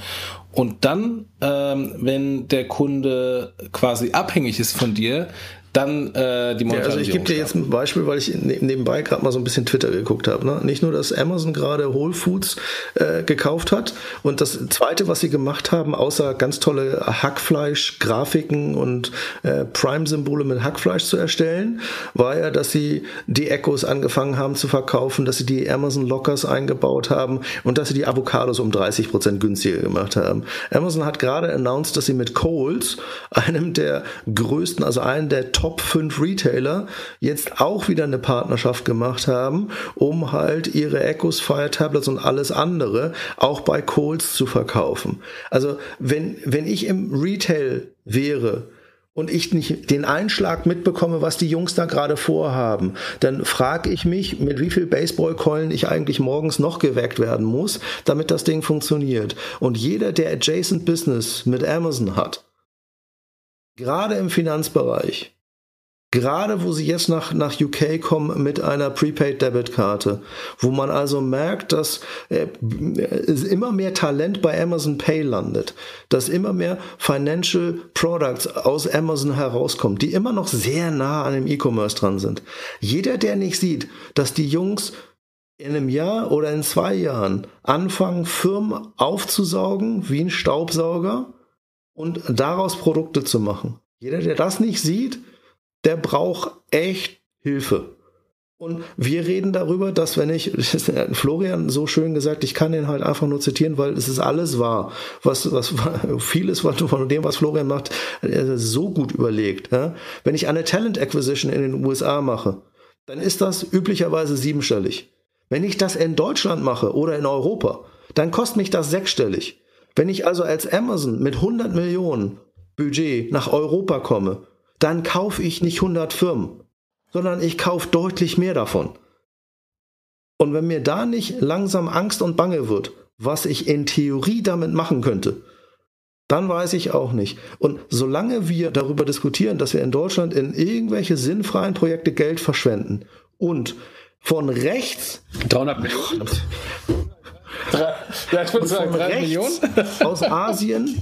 A: Und dann, ähm, wenn der Kunde quasi abhängig ist von dir, dann äh, die Monetarisierung. Ja,
C: also ich gebe dir jetzt ein Beispiel, weil ich ne-, nebenbei gerade mal so ein bisschen Twitter geguckt habe. Ne? Nicht nur, dass Amazon gerade Whole Foods äh, gekauft hat und das Zweite, was sie gemacht haben, außer ganz tolle Hackfleisch-Grafiken und äh, Prime-Symbole mit Hackfleisch zu erstellen, war ja, dass sie die Echos angefangen haben zu verkaufen, dass sie die Amazon Lockers eingebaut haben und dass sie die Avocados um 30 Prozent günstiger gemacht haben. Amazon hat gerade announced, dass sie mit Coles, einem der größten, also einen der Top Top 5 Retailer jetzt auch wieder eine Partnerschaft gemacht haben, um halt ihre Echos, Fire Tablets und alles andere auch bei Coles zu verkaufen. Also wenn, wenn ich im Retail wäre, und ich nicht den Einschlag mitbekomme, was die Jungs da gerade vorhaben, dann frage ich mich, mit wie viel Baseballkeulen ich eigentlich morgens noch geweckt werden muss, damit das Ding funktioniert. Und jeder, der Adjacent Business mit Amazon hat, gerade im Finanzbereich, Gerade wo sie jetzt nach, nach UK kommen mit einer Prepaid-Debit-Karte, wo man also merkt, dass äh, immer mehr Talent bei Amazon Pay landet, dass immer mehr Financial Products aus Amazon herauskommen, die immer noch sehr nah an dem E-Commerce dran sind. Jeder, der nicht sieht, dass die Jungs in einem Jahr oder in zwei Jahren anfangen, Firmen aufzusaugen wie ein Staubsauger und daraus Produkte zu machen. Jeder, der das nicht sieht, der braucht echt Hilfe. Und wir reden darüber, dass wenn ich, Florian so schön gesagt, ich kann den halt einfach nur zitieren, weil es ist alles wahr. Was, was, vieles von dem, was Florian macht, so gut überlegt. Wenn ich eine Talent Acquisition in den USA mache, dann ist das üblicherweise siebenstellig. Wenn ich das in Deutschland mache oder in Europa, dann kostet mich das sechsstellig. Wenn ich also als Amazon mit 100 Millionen Budget nach Europa komme dann kaufe ich nicht 100 Firmen, sondern ich kaufe deutlich mehr davon. Und wenn mir da nicht langsam Angst und Bange wird, was ich in Theorie damit machen könnte, dann weiß ich auch nicht. Und solange wir darüber diskutieren, dass wir in Deutschland in irgendwelche sinnfreien Projekte Geld verschwenden und von rechts
B: 300 Millionen
C: ja, ich würde sagen, 3 Millionen aus Asien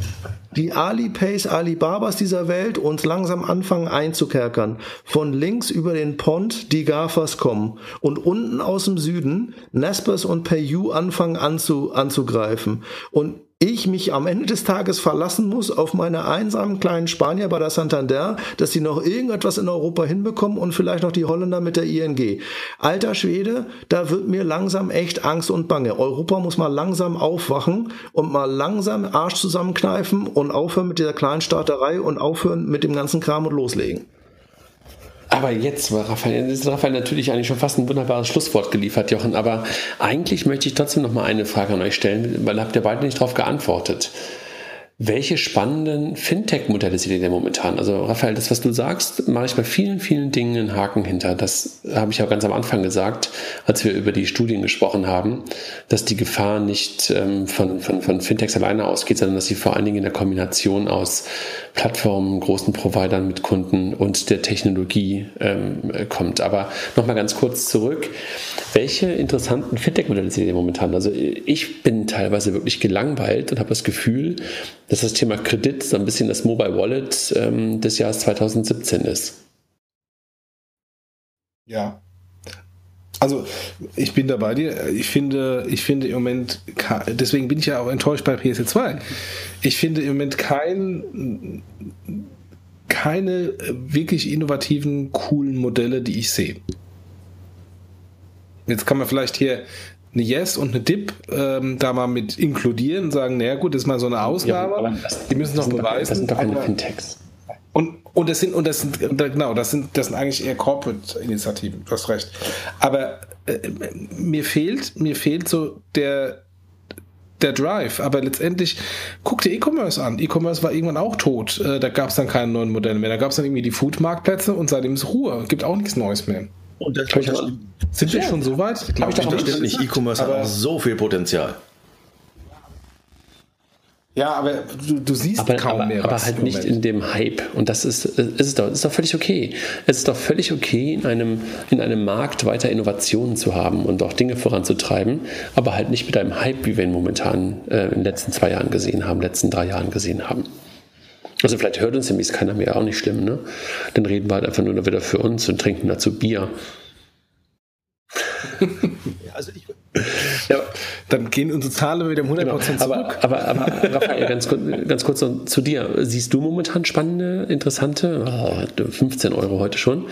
C: die Alipays, Alibabas dieser Welt uns langsam anfangen einzukerkern. Von links über den Pont die GAFAs kommen und unten aus dem Süden Nespers und PayU anfangen anzu, anzugreifen. Und ich mich am Ende des Tages verlassen muss auf meine einsamen kleinen Spanier bei der Santander, dass sie noch irgendetwas in Europa hinbekommen und vielleicht noch die Holländer mit der ING. Alter Schwede, da wird mir langsam echt Angst und Bange. Europa muss mal langsam aufwachen und mal langsam Arsch zusammenkneifen und aufhören mit dieser kleinen Starterei und aufhören mit dem ganzen Kram und loslegen.
B: Aber jetzt war Raphael, ist Raphael natürlich eigentlich schon fast ein wunderbares Schlusswort geliefert, Jochen. Aber eigentlich möchte ich trotzdem noch mal eine Frage an euch stellen, weil habt ihr beide nicht darauf geantwortet. Welche spannenden Fintech-Modelle seht ihr denn momentan? Also Raphael, das, was du sagst, mache ich bei vielen, vielen Dingen einen Haken hinter. Das habe ich auch ganz am Anfang gesagt, als wir über die Studien gesprochen haben, dass die Gefahr nicht ähm, von, von, von Fintechs alleine ausgeht, sondern dass sie vor allen Dingen in der Kombination aus Plattformen, großen Providern mit Kunden und der Technologie ähm, kommt. Aber nochmal ganz kurz zurück. Welche interessanten Fintech-Modelle seht ihr momentan? Also ich bin teilweise wirklich gelangweilt und habe das Gefühl, dass das Thema Kredit so ein bisschen das Mobile Wallet ähm, des Jahres 2017 ist.
A: Ja. Also ich bin da bei dir. Ich finde, ich finde im Moment, deswegen bin ich ja auch enttäuscht bei PS2. Ich finde im Moment kein, keine wirklich innovativen, coolen Modelle, die ich sehe. Jetzt kann man vielleicht hier eine Yes und eine Dip ähm, da mal mit inkludieren und sagen, naja gut, das ist mal so eine Ausnahme. Ja, das, die müssen noch beweisen.
B: das sind doch keine Fintechs.
A: Und, und das sind, und das sind, genau, das sind, das sind eigentlich eher Corporate-Initiativen, du hast recht. Aber äh, mir fehlt, mir fehlt so der, der Drive. Aber letztendlich, guck dir E-Commerce an. E-Commerce war irgendwann auch tot. Äh, da gab es dann keine neuen Modelle mehr. Da gab es dann irgendwie die Food-Marktplätze und seitdem ist Ruhe. Gibt auch nichts Neues mehr.
C: Und das, das
A: sind wir schon so weit?
C: Ich glaube, das stimmt nicht. E-Commerce hat auch so viel Potenzial.
A: Ja, aber du, du siehst
B: aber,
A: kaum
B: aber,
A: mehr.
B: Aber halt nicht in dem Hype. Und das ist, ist, ist, doch, ist doch völlig okay. Es ist doch völlig okay, in einem, in einem Markt weiter Innovationen zu haben und auch Dinge voranzutreiben, aber halt nicht mit einem Hype, wie wir ihn momentan äh, in den letzten zwei Jahren gesehen haben, letzten drei Jahren gesehen haben. Also vielleicht hört uns demnächst keiner mehr, auch nicht schlimm, ne? Dann reden wir halt einfach nur wieder für uns und trinken dazu Bier.
A: also ich, ja, dann gehen unsere Zahlen wieder um 100% genau. zurück.
B: Aber, aber, aber Raphael, ganz, ganz kurz noch zu dir. Siehst du momentan spannende, interessante, oh, 15 Euro heute schon,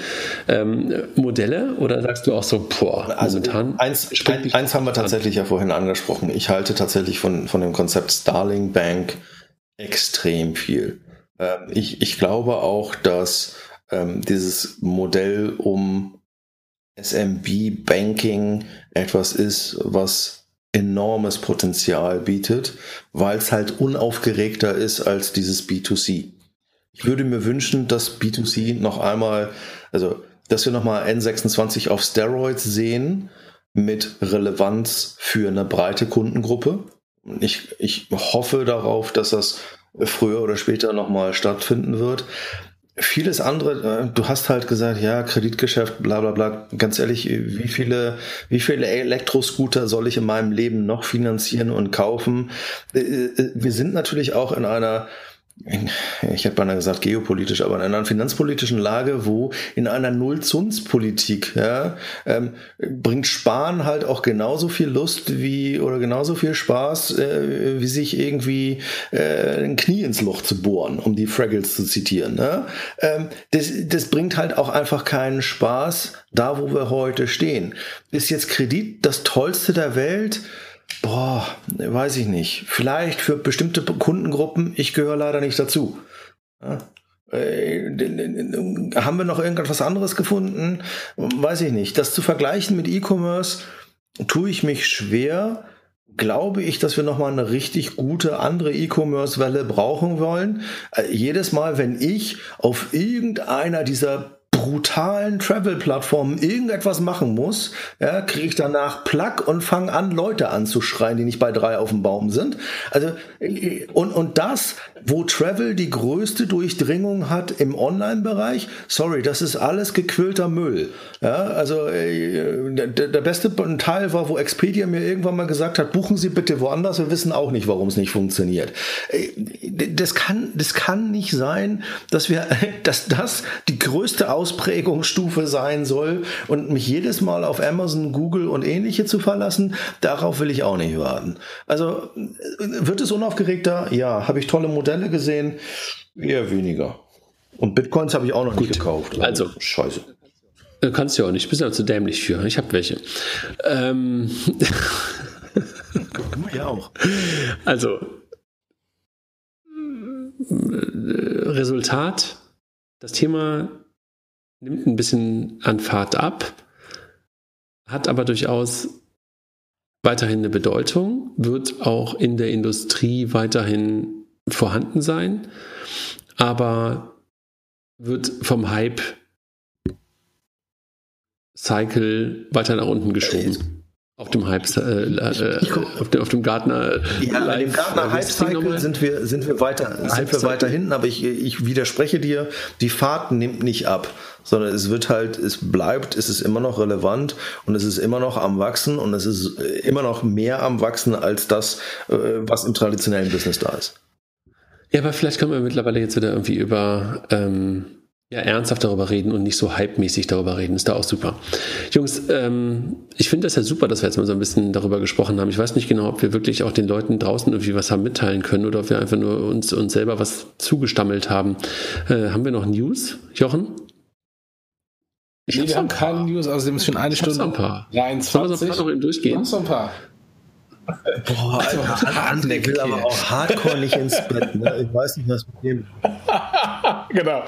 B: ähm, Modelle oder sagst du auch so, boah,
C: also momentan? Eins, ein, eins haben wir tatsächlich ja vorhin angesprochen. Ich halte tatsächlich von, von dem Konzept Starling Bank extrem viel. Ähm, ich, ich glaube auch, dass ähm, dieses Modell um SMB Banking etwas ist, was enormes Potenzial bietet, weil es halt unaufgeregter ist als dieses B2C. Ich würde mir wünschen, dass B2C noch einmal, also dass wir nochmal N26 auf Steroids sehen mit Relevanz für eine breite Kundengruppe. Ich, ich hoffe darauf, dass das früher oder später nochmal stattfinden wird. Vieles andere, äh, du hast halt gesagt, ja, Kreditgeschäft, bla bla bla. Ganz ehrlich, wie viele, wie viele Elektroscooter soll ich in meinem Leben noch finanzieren und kaufen? Äh, äh, wir sind natürlich auch in einer ich hätte beinahe gesagt geopolitisch, aber in einer finanzpolitischen Lage, wo in einer Nullzinspolitik ja, ähm, bringt Sparen halt auch genauso viel Lust wie oder genauso viel Spaß, äh, wie sich irgendwie äh, ein Knie ins Loch zu bohren, um die Fraggles zu zitieren. Ne? Ähm, das, das bringt halt auch einfach keinen Spaß, da wo wir heute stehen. Ist jetzt Kredit das Tollste der Welt? Boah, weiß ich nicht. Vielleicht für bestimmte Kundengruppen, ich gehöre leider nicht dazu. Äh, haben wir noch irgendetwas anderes gefunden? Weiß ich nicht. Das zu vergleichen mit E-Commerce tue ich mich schwer. Glaube ich, dass wir nochmal eine richtig gute andere E-Commerce-Welle brauchen wollen. Äh, jedes Mal, wenn ich auf irgendeiner dieser brutalen Travel-Plattformen irgendetwas machen muss, ja, kriege ich danach Plug und fange an, Leute anzuschreien, die nicht bei drei auf dem Baum sind. Also, und, und das, wo Travel die größte Durchdringung hat im Online-Bereich, sorry, das ist alles gequillter Müll. Ja, also, äh, der, der beste Teil war, wo Expedia mir irgendwann mal gesagt hat, buchen Sie bitte woanders, wir wissen auch nicht, warum es nicht funktioniert. Äh, das kann, das kann nicht sein, dass wir, dass das die größte Aus Ausprägungsstufe sein soll und mich jedes Mal auf Amazon, Google und ähnliche zu verlassen, darauf will ich auch nicht warten. Also wird es unaufgeregter? Ja. Habe ich tolle Modelle gesehen? Eher weniger. Und Bitcoins habe ich auch noch Gut. nicht gekauft.
B: Also, also scheiße. Äh, kannst du ja auch nicht, bist ja zu dämlich für. Ich habe welche. Ähm.
C: ja auch.
B: Also, äh, Resultat, das Thema nimmt ein bisschen an Fahrt ab, hat aber durchaus weiterhin eine Bedeutung, wird auch in der Industrie weiterhin vorhanden sein, aber wird vom Hype Cycle weiter nach unten geschoben. Auf dem Hype, äh, äh, auf, dem, auf dem Gartner.
C: Ja, bei dem Gartner Hype Cycle sind wir, sind wir weiter, sind wir weiter hinten, aber ich, ich widerspreche dir, die Fahrt nimmt nicht ab, sondern es wird halt, es bleibt, es ist immer noch relevant und es ist immer noch am Wachsen und es ist immer noch mehr am Wachsen als das, äh, was im traditionellen Business da ist.
B: Ja, aber vielleicht können wir mittlerweile jetzt wieder irgendwie über ähm, ja, ernsthaft darüber reden und nicht so hypemäßig darüber reden. Ist da auch super. Jungs, ähm, ich finde das ja super, dass wir jetzt mal so ein bisschen darüber gesprochen haben. Ich weiß nicht genau, ob wir wirklich auch den Leuten draußen irgendwie was haben mitteilen können oder ob wir einfach nur uns, uns selber was zugestammelt haben. Äh, haben wir noch News, Jochen?
A: Ich nee, wir haben keine News, außerdem ist schon eine Stunde.
B: Ein paar. 23. Sollen wir so ein paar noch eben durchgehen?
A: Noch so ein paar.
C: Boah, Alter, André will aber auch hardcore nicht ins Bett. Ne? Ich weiß nicht, was mit dem.
A: genau.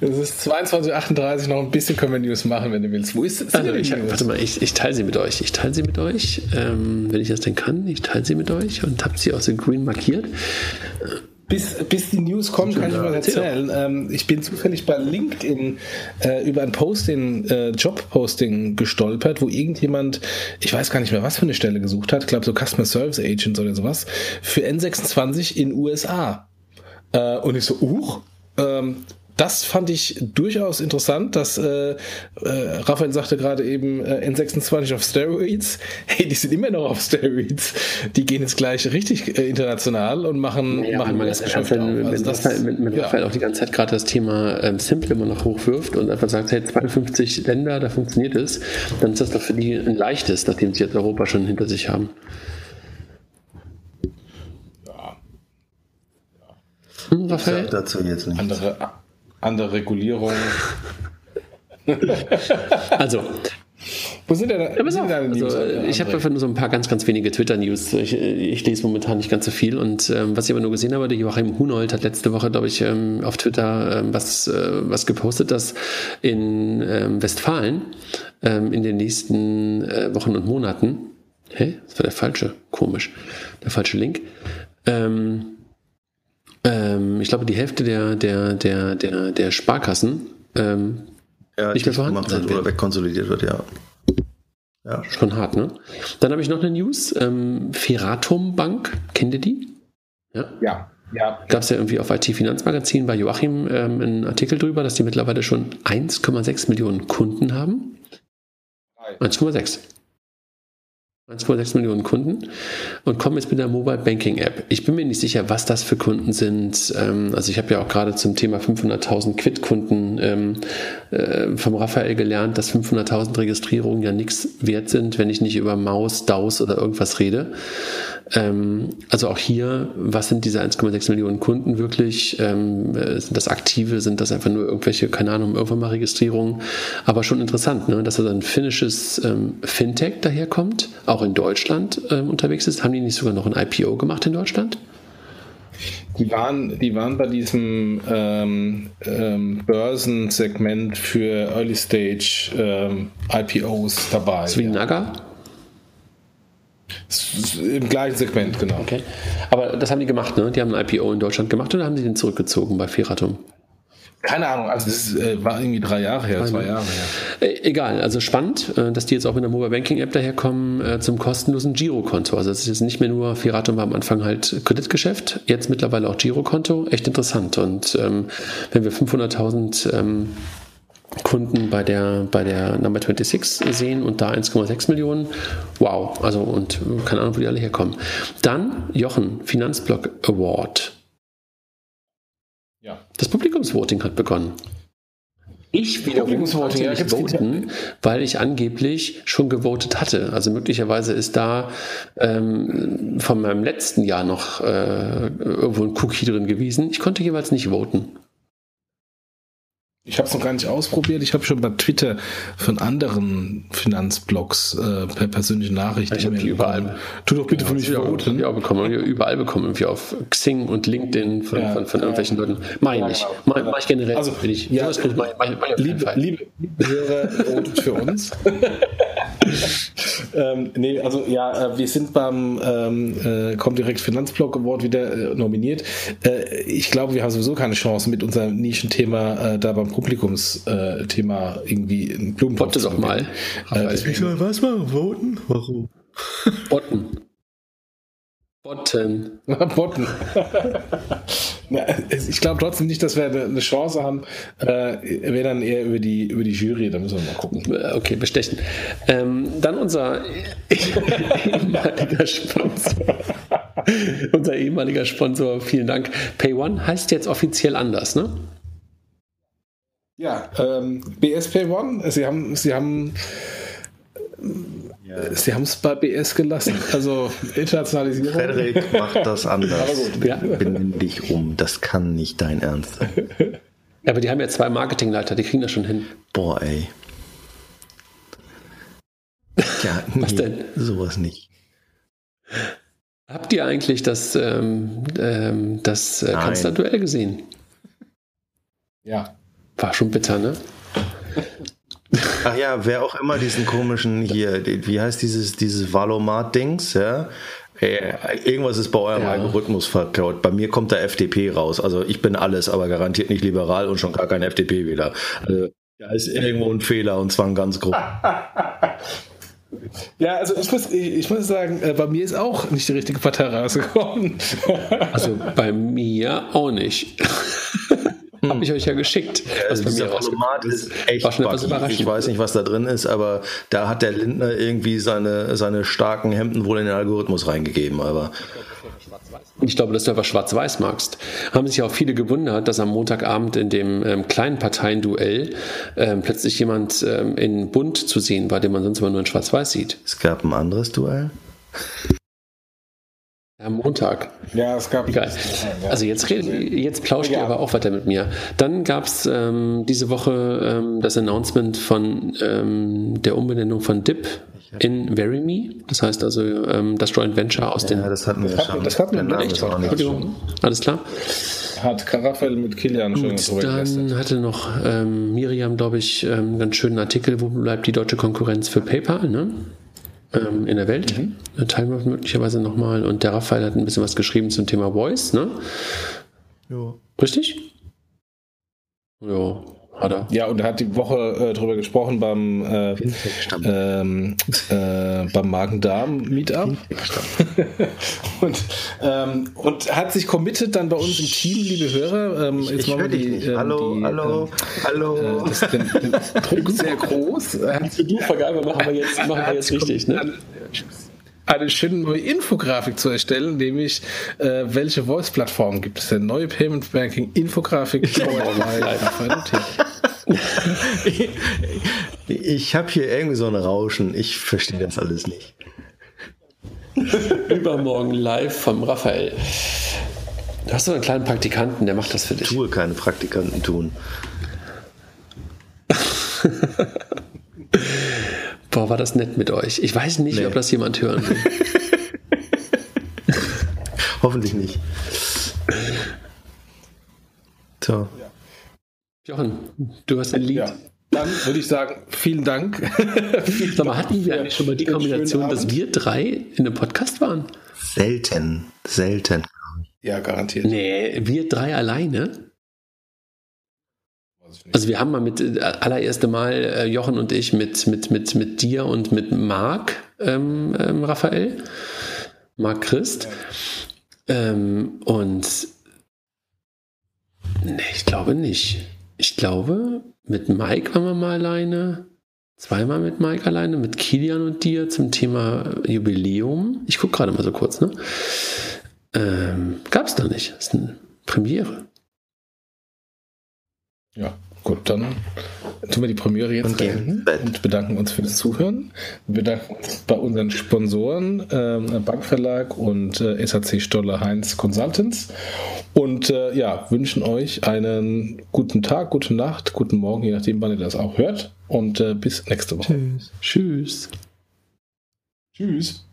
A: Es ist 22.38 Uhr, noch ein bisschen können wir News machen, wenn du willst. Wo ist
B: es? Also, ich, warte mal, ich, ich teile sie mit euch. Ich teile sie mit euch, ähm, wenn ich das denn kann. Ich teile sie mit euch und habe sie aus dem Green markiert
A: bis, bis die News kommen, kann ich mal erzählen. Ähm, ich bin zufällig bei LinkedIn äh, über ein Posting, äh, Job-Posting gestolpert, wo irgendjemand, ich weiß gar nicht mehr, was für eine Stelle gesucht hat, ich glaube so Customer Service Agents oder sowas, für N26 in USA. Äh, und ich so, uch, ähm, das fand ich durchaus interessant, dass äh, äh, Raphael sagte gerade eben äh, N26 auf Steroids. Hey, die sind immer noch auf Steroids. Die gehen jetzt gleich richtig äh, international und machen, ja, machen
B: das Geschäft wenn, also das, Raphael, mit, mit ja. Raphael auch die ganze Zeit gerade das Thema ähm, Simple immer noch hochwirft und einfach sagt, hey, 52 Länder, da funktioniert es, dann ist das doch für die ein leichtes, nachdem sie jetzt Europa schon hinter sich haben.
C: Hm, Raphael? dazu jetzt nicht.
A: Andere, andere Regulierung.
B: also,
A: wo sind denn,
B: ja, wo sind deine News? Also, ich habe einfach nur so ein paar ganz, ganz wenige Twitter-News. Ich, ich, lese momentan nicht ganz so viel. Und ähm, was ich aber nur gesehen habe, der Joachim Hunold hat letzte Woche, glaube ich, ähm, auf Twitter ähm, was, äh, was gepostet, dass in ähm, Westfalen ähm, in den nächsten äh, Wochen und Monaten, hä, das war der falsche, komisch, der falsche Link, ähm, ähm, ich glaube, die Hälfte der, der, der, der, der Sparkassen ähm,
C: ja, nicht mehr vorhanden sein oder wegkonsolidiert wird, ja.
B: Ja. Schon hart, ne? Dann habe ich noch eine News. Ähm, Feratum Bank, kennt ihr die?
A: Ja. Ja. Ja.
B: Gab es ja irgendwie auf IT-Finanzmagazin bei Joachim ähm, einen Artikel drüber, dass die mittlerweile schon 1,6 Millionen Kunden haben. 1,6. 1,6 Millionen Kunden und kommen jetzt mit der Mobile Banking App. Ich bin mir nicht sicher, was das für Kunden sind. Ähm, also ich habe ja auch gerade zum Thema 500.000 Quid-Kunden ähm, äh, vom Raphael gelernt, dass 500.000 Registrierungen ja nichts wert sind, wenn ich nicht über Maus, DAUS oder irgendwas rede. Ähm, also auch hier, was sind diese 1,6 Millionen Kunden wirklich? Ähm, äh, sind das aktive? Sind das einfach nur irgendwelche, keine Ahnung, irgendwann mal Registrierungen? Aber schon interessant, ne? dass also ein finnisches ähm, Fintech daherkommt, auch in Deutschland ähm, unterwegs ist. Haben die nicht sogar noch ein IPO gemacht in Deutschland?
A: Die waren, die waren bei diesem ähm, ähm, Börsensegment für Early Stage ähm, IPOs dabei.
B: So wie Naga?
A: Im gleichen Segment, genau.
B: Okay. Aber das haben die gemacht, ne? Die haben ein IPO in Deutschland gemacht oder haben sie den zurückgezogen bei Feratum?
A: Keine Ahnung, also das äh, war irgendwie drei Jahre her, zwei Jahre her.
B: Äh, egal, also spannend, äh, dass die jetzt auch mit der Mobile Banking App daherkommen äh, zum kostenlosen Girokonto. Also es ist jetzt nicht mehr nur Feratum war am Anfang halt Kreditgeschäft, jetzt mittlerweile auch Girokonto, echt interessant. Und ähm, wenn wir 500.000 ähm, Kunden bei der, bei der Number 26 sehen und da 1,6 Millionen. Wow, also und keine Ahnung, wo die alle herkommen. Dann Jochen, Finanzblock Award. Ja. Das Publikumsvoting hat begonnen. Ich wiederum ja, nicht voten, weil ich angeblich schon gewotet hatte. Also möglicherweise ist da ähm, von meinem letzten Jahr noch äh, irgendwo ein Cookie drin gewesen. Ich konnte jeweils nicht voten.
A: Ich habe es noch gar nicht ausprobiert. Ich habe schon bei Twitter von anderen Finanzblogs äh, per persönliche Nachrichten.
B: Ich habe die überall.
A: Tu doch bitte ja, für mich voten.
B: Ja, bekommen. Überall bekommen. Irgendwie auf Xing und LinkedIn von, ja, von, von irgendwelchen Leuten. Meine ich. Genau. Mach, mach ich generell.
A: Also, bin ich. Ja, mach, mach, mach liebe, liebe, liebe Hörer, votet für uns. ähm, nee, also ja, äh, wir sind beim ähm, äh, Comdirect Finanzblog Award wieder äh, nominiert. Äh, ich glaube, wir haben sowieso keine Chance mit unserem Nischenthema äh, da beim Publikumsthema äh, irgendwie einen Blumentopf
B: Botte doch mal.
A: Äh,
C: Ich soll was machen? Voten? Warum?
B: Botten. Botten.
A: Botten. Na, ich glaube trotzdem nicht, dass wir eine Chance haben. Äh, Wäre dann eher über die, über die Jury, da müssen wir mal gucken.
B: Äh, Okay, bestechen. Ähm, dann unser ehemaliger Sponsor. unser ehemaliger Sponsor, vielen Dank. PayOne heißt jetzt offiziell anders, ne?
A: Ja, ähm, BSP One, Sie haben, Sie haben, Sie haben es bei BS gelassen. Also Internationalisierung.
C: Frederik macht das anders.
B: Ja.
C: Benimm dich um. Das kann nicht dein Ernst sein.
B: Ja, aber die haben ja zwei Marketingleiter, die kriegen das schon hin.
C: Boah, ey. Ja,
B: Was
C: nee,
B: denn?
C: Sowas nicht.
B: Habt ihr eigentlich das, ähm, ähm, das äh. Kanzlerduell gesehen?
A: Ja.
B: War schon bitter, ne?
C: Ach ja, wer auch immer diesen komischen hier, wie heißt dieses, dieses Valomat-Dings, ja? Äh, Irgendwas ist bei eurem
B: Ja.
C: Algorithmus verkaut. Bei mir kommt der FDP raus. Also ich bin alles, aber garantiert nicht liberal und schon gar kein FDP-Wähler. Also, da ist irgendwo ein Fehler und zwar ein ganz groß.
A: Ja, also ich muss, ich, ich muss sagen, äh, bei mir ist auch nicht die richtige Partei rausgekommen.
B: Also bei mir auch nicht. Habe ich euch ja geschickt, was bei mir
C: Dieser
B: rausgekommen
C: Valomat ist echt
B: War schon etwas überraschend.
C: Ich weiß nicht, was da drin ist, aber da hat der Lindner irgendwie seine, seine starken Hemden wohl in den Algorithmus reingegeben. Aber
B: Ich glaube, dass du einfach schwarz-weiß magst. Haben sich auch viele gewundert, dass am Montagabend in dem ähm, kleinen Parteienduell ähm, plötzlich jemand ähm, in bunt zu sehen war, den man sonst immer nur in schwarz-weiß sieht.
C: es gab ein anderes Duell.
B: Am Montag.
A: ja, es gab.
B: Egal. Also jetzt, jetzt plauscht ihr
A: Ja.
B: aber auch weiter mit mir. Dann gab es ähm, diese Woche ähm, das Announcement von ähm, der Umbenennung von DIP in VeryMe. Das heißt also ähm, das Joint Venture aus den...
C: Ja, das hatten wir
A: hat-
C: schon.
A: das hatten wir
C: nicht
B: Entschuldigung, alles klar.
A: Hat Raphael mit Kilian schon
B: Gut, dann hatte noch ähm, Miriam, glaube ich, ähm, einen ganz schönen Artikel, wo bleibt die deutsche Konkurrenz für PayPal ne? Ähm, in der Welt. Mhm. Teilen wir möglicherweise nochmal. Und der Raphael hat ein bisschen was geschrieben zum Thema Voice. Ne?
C: Ja.
B: Richtig? Ja, hat er.
A: Ja, und er hat die Woche äh, drüber gesprochen beim, äh, ähm, äh, beim Magen-Darm-Meetup. und, ähm, und hat sich committed dann bei uns im Team, liebe Hörer. Ähm, jetzt
C: Ich
A: machen wir die,
C: nicht.
A: ähm,
C: hallo,
A: die,
C: hallo, hallo.
A: Ähm, das, den, den Druck sehr groß. Er hat
B: Du Vergabe machen wir jetzt, machen wir jetzt richtig, ne?
A: Eine schöne neue Infografik zu erstellen, nämlich äh, welche Voice-Plattformen gibt es denn? Neue Payment Banking Infografik.
C: Ich habe hier irgendwie so ein Rauschen. Ich verstehe das alles nicht.
B: Übermorgen live vom Raphael. Du hast so einen kleinen Praktikanten, der macht das für dich.
C: Tue keine Praktikanten tun.
B: Boah, war das nett mit euch. Ich weiß nicht,
C: Nee.
B: ob das jemand hören will.
C: Hoffentlich nicht. So.
B: Jochen, du hast ein Lied.
A: ja. Dann würde ich sagen, vielen Dank.
B: Sag mal, hatten wir eigentlich schon mal die Kombination, dass wir drei in einem Podcast waren?
C: Selten. Selten.
A: Ja, garantiert.
B: Nee, wir drei alleine? Also wir haben mal mit äh, allererste Mal äh, Jochen und ich mit, mit, mit, mit dir und mit Marc, ähm, ähm, Raphael, Marc Christ. Ähm, und nee, ich glaube nicht. Ich glaube, mit Mike waren wir mal alleine. Zweimal mit Mike alleine, mit Kilian und dir zum Thema Jubiläum. Ich gucke gerade mal so kurz, ne? Ähm, Gab es da nicht. Das ist eine Premiere.
A: Ja, gut, dann tun wir die Premiere jetzt
C: Und gehen
A: und bedanken uns für das Zuhören. Wir bedanken uns bei unseren Sponsoren, ähm, Bankverlag und äh, SAC Stoller Heinz Consultants. Und äh, ja, wünschen euch einen guten Tag, gute Nacht, guten Morgen, je nachdem, wann ihr das auch hört. Und äh, bis nächste Woche.
B: Tschüss.
A: Tschüss.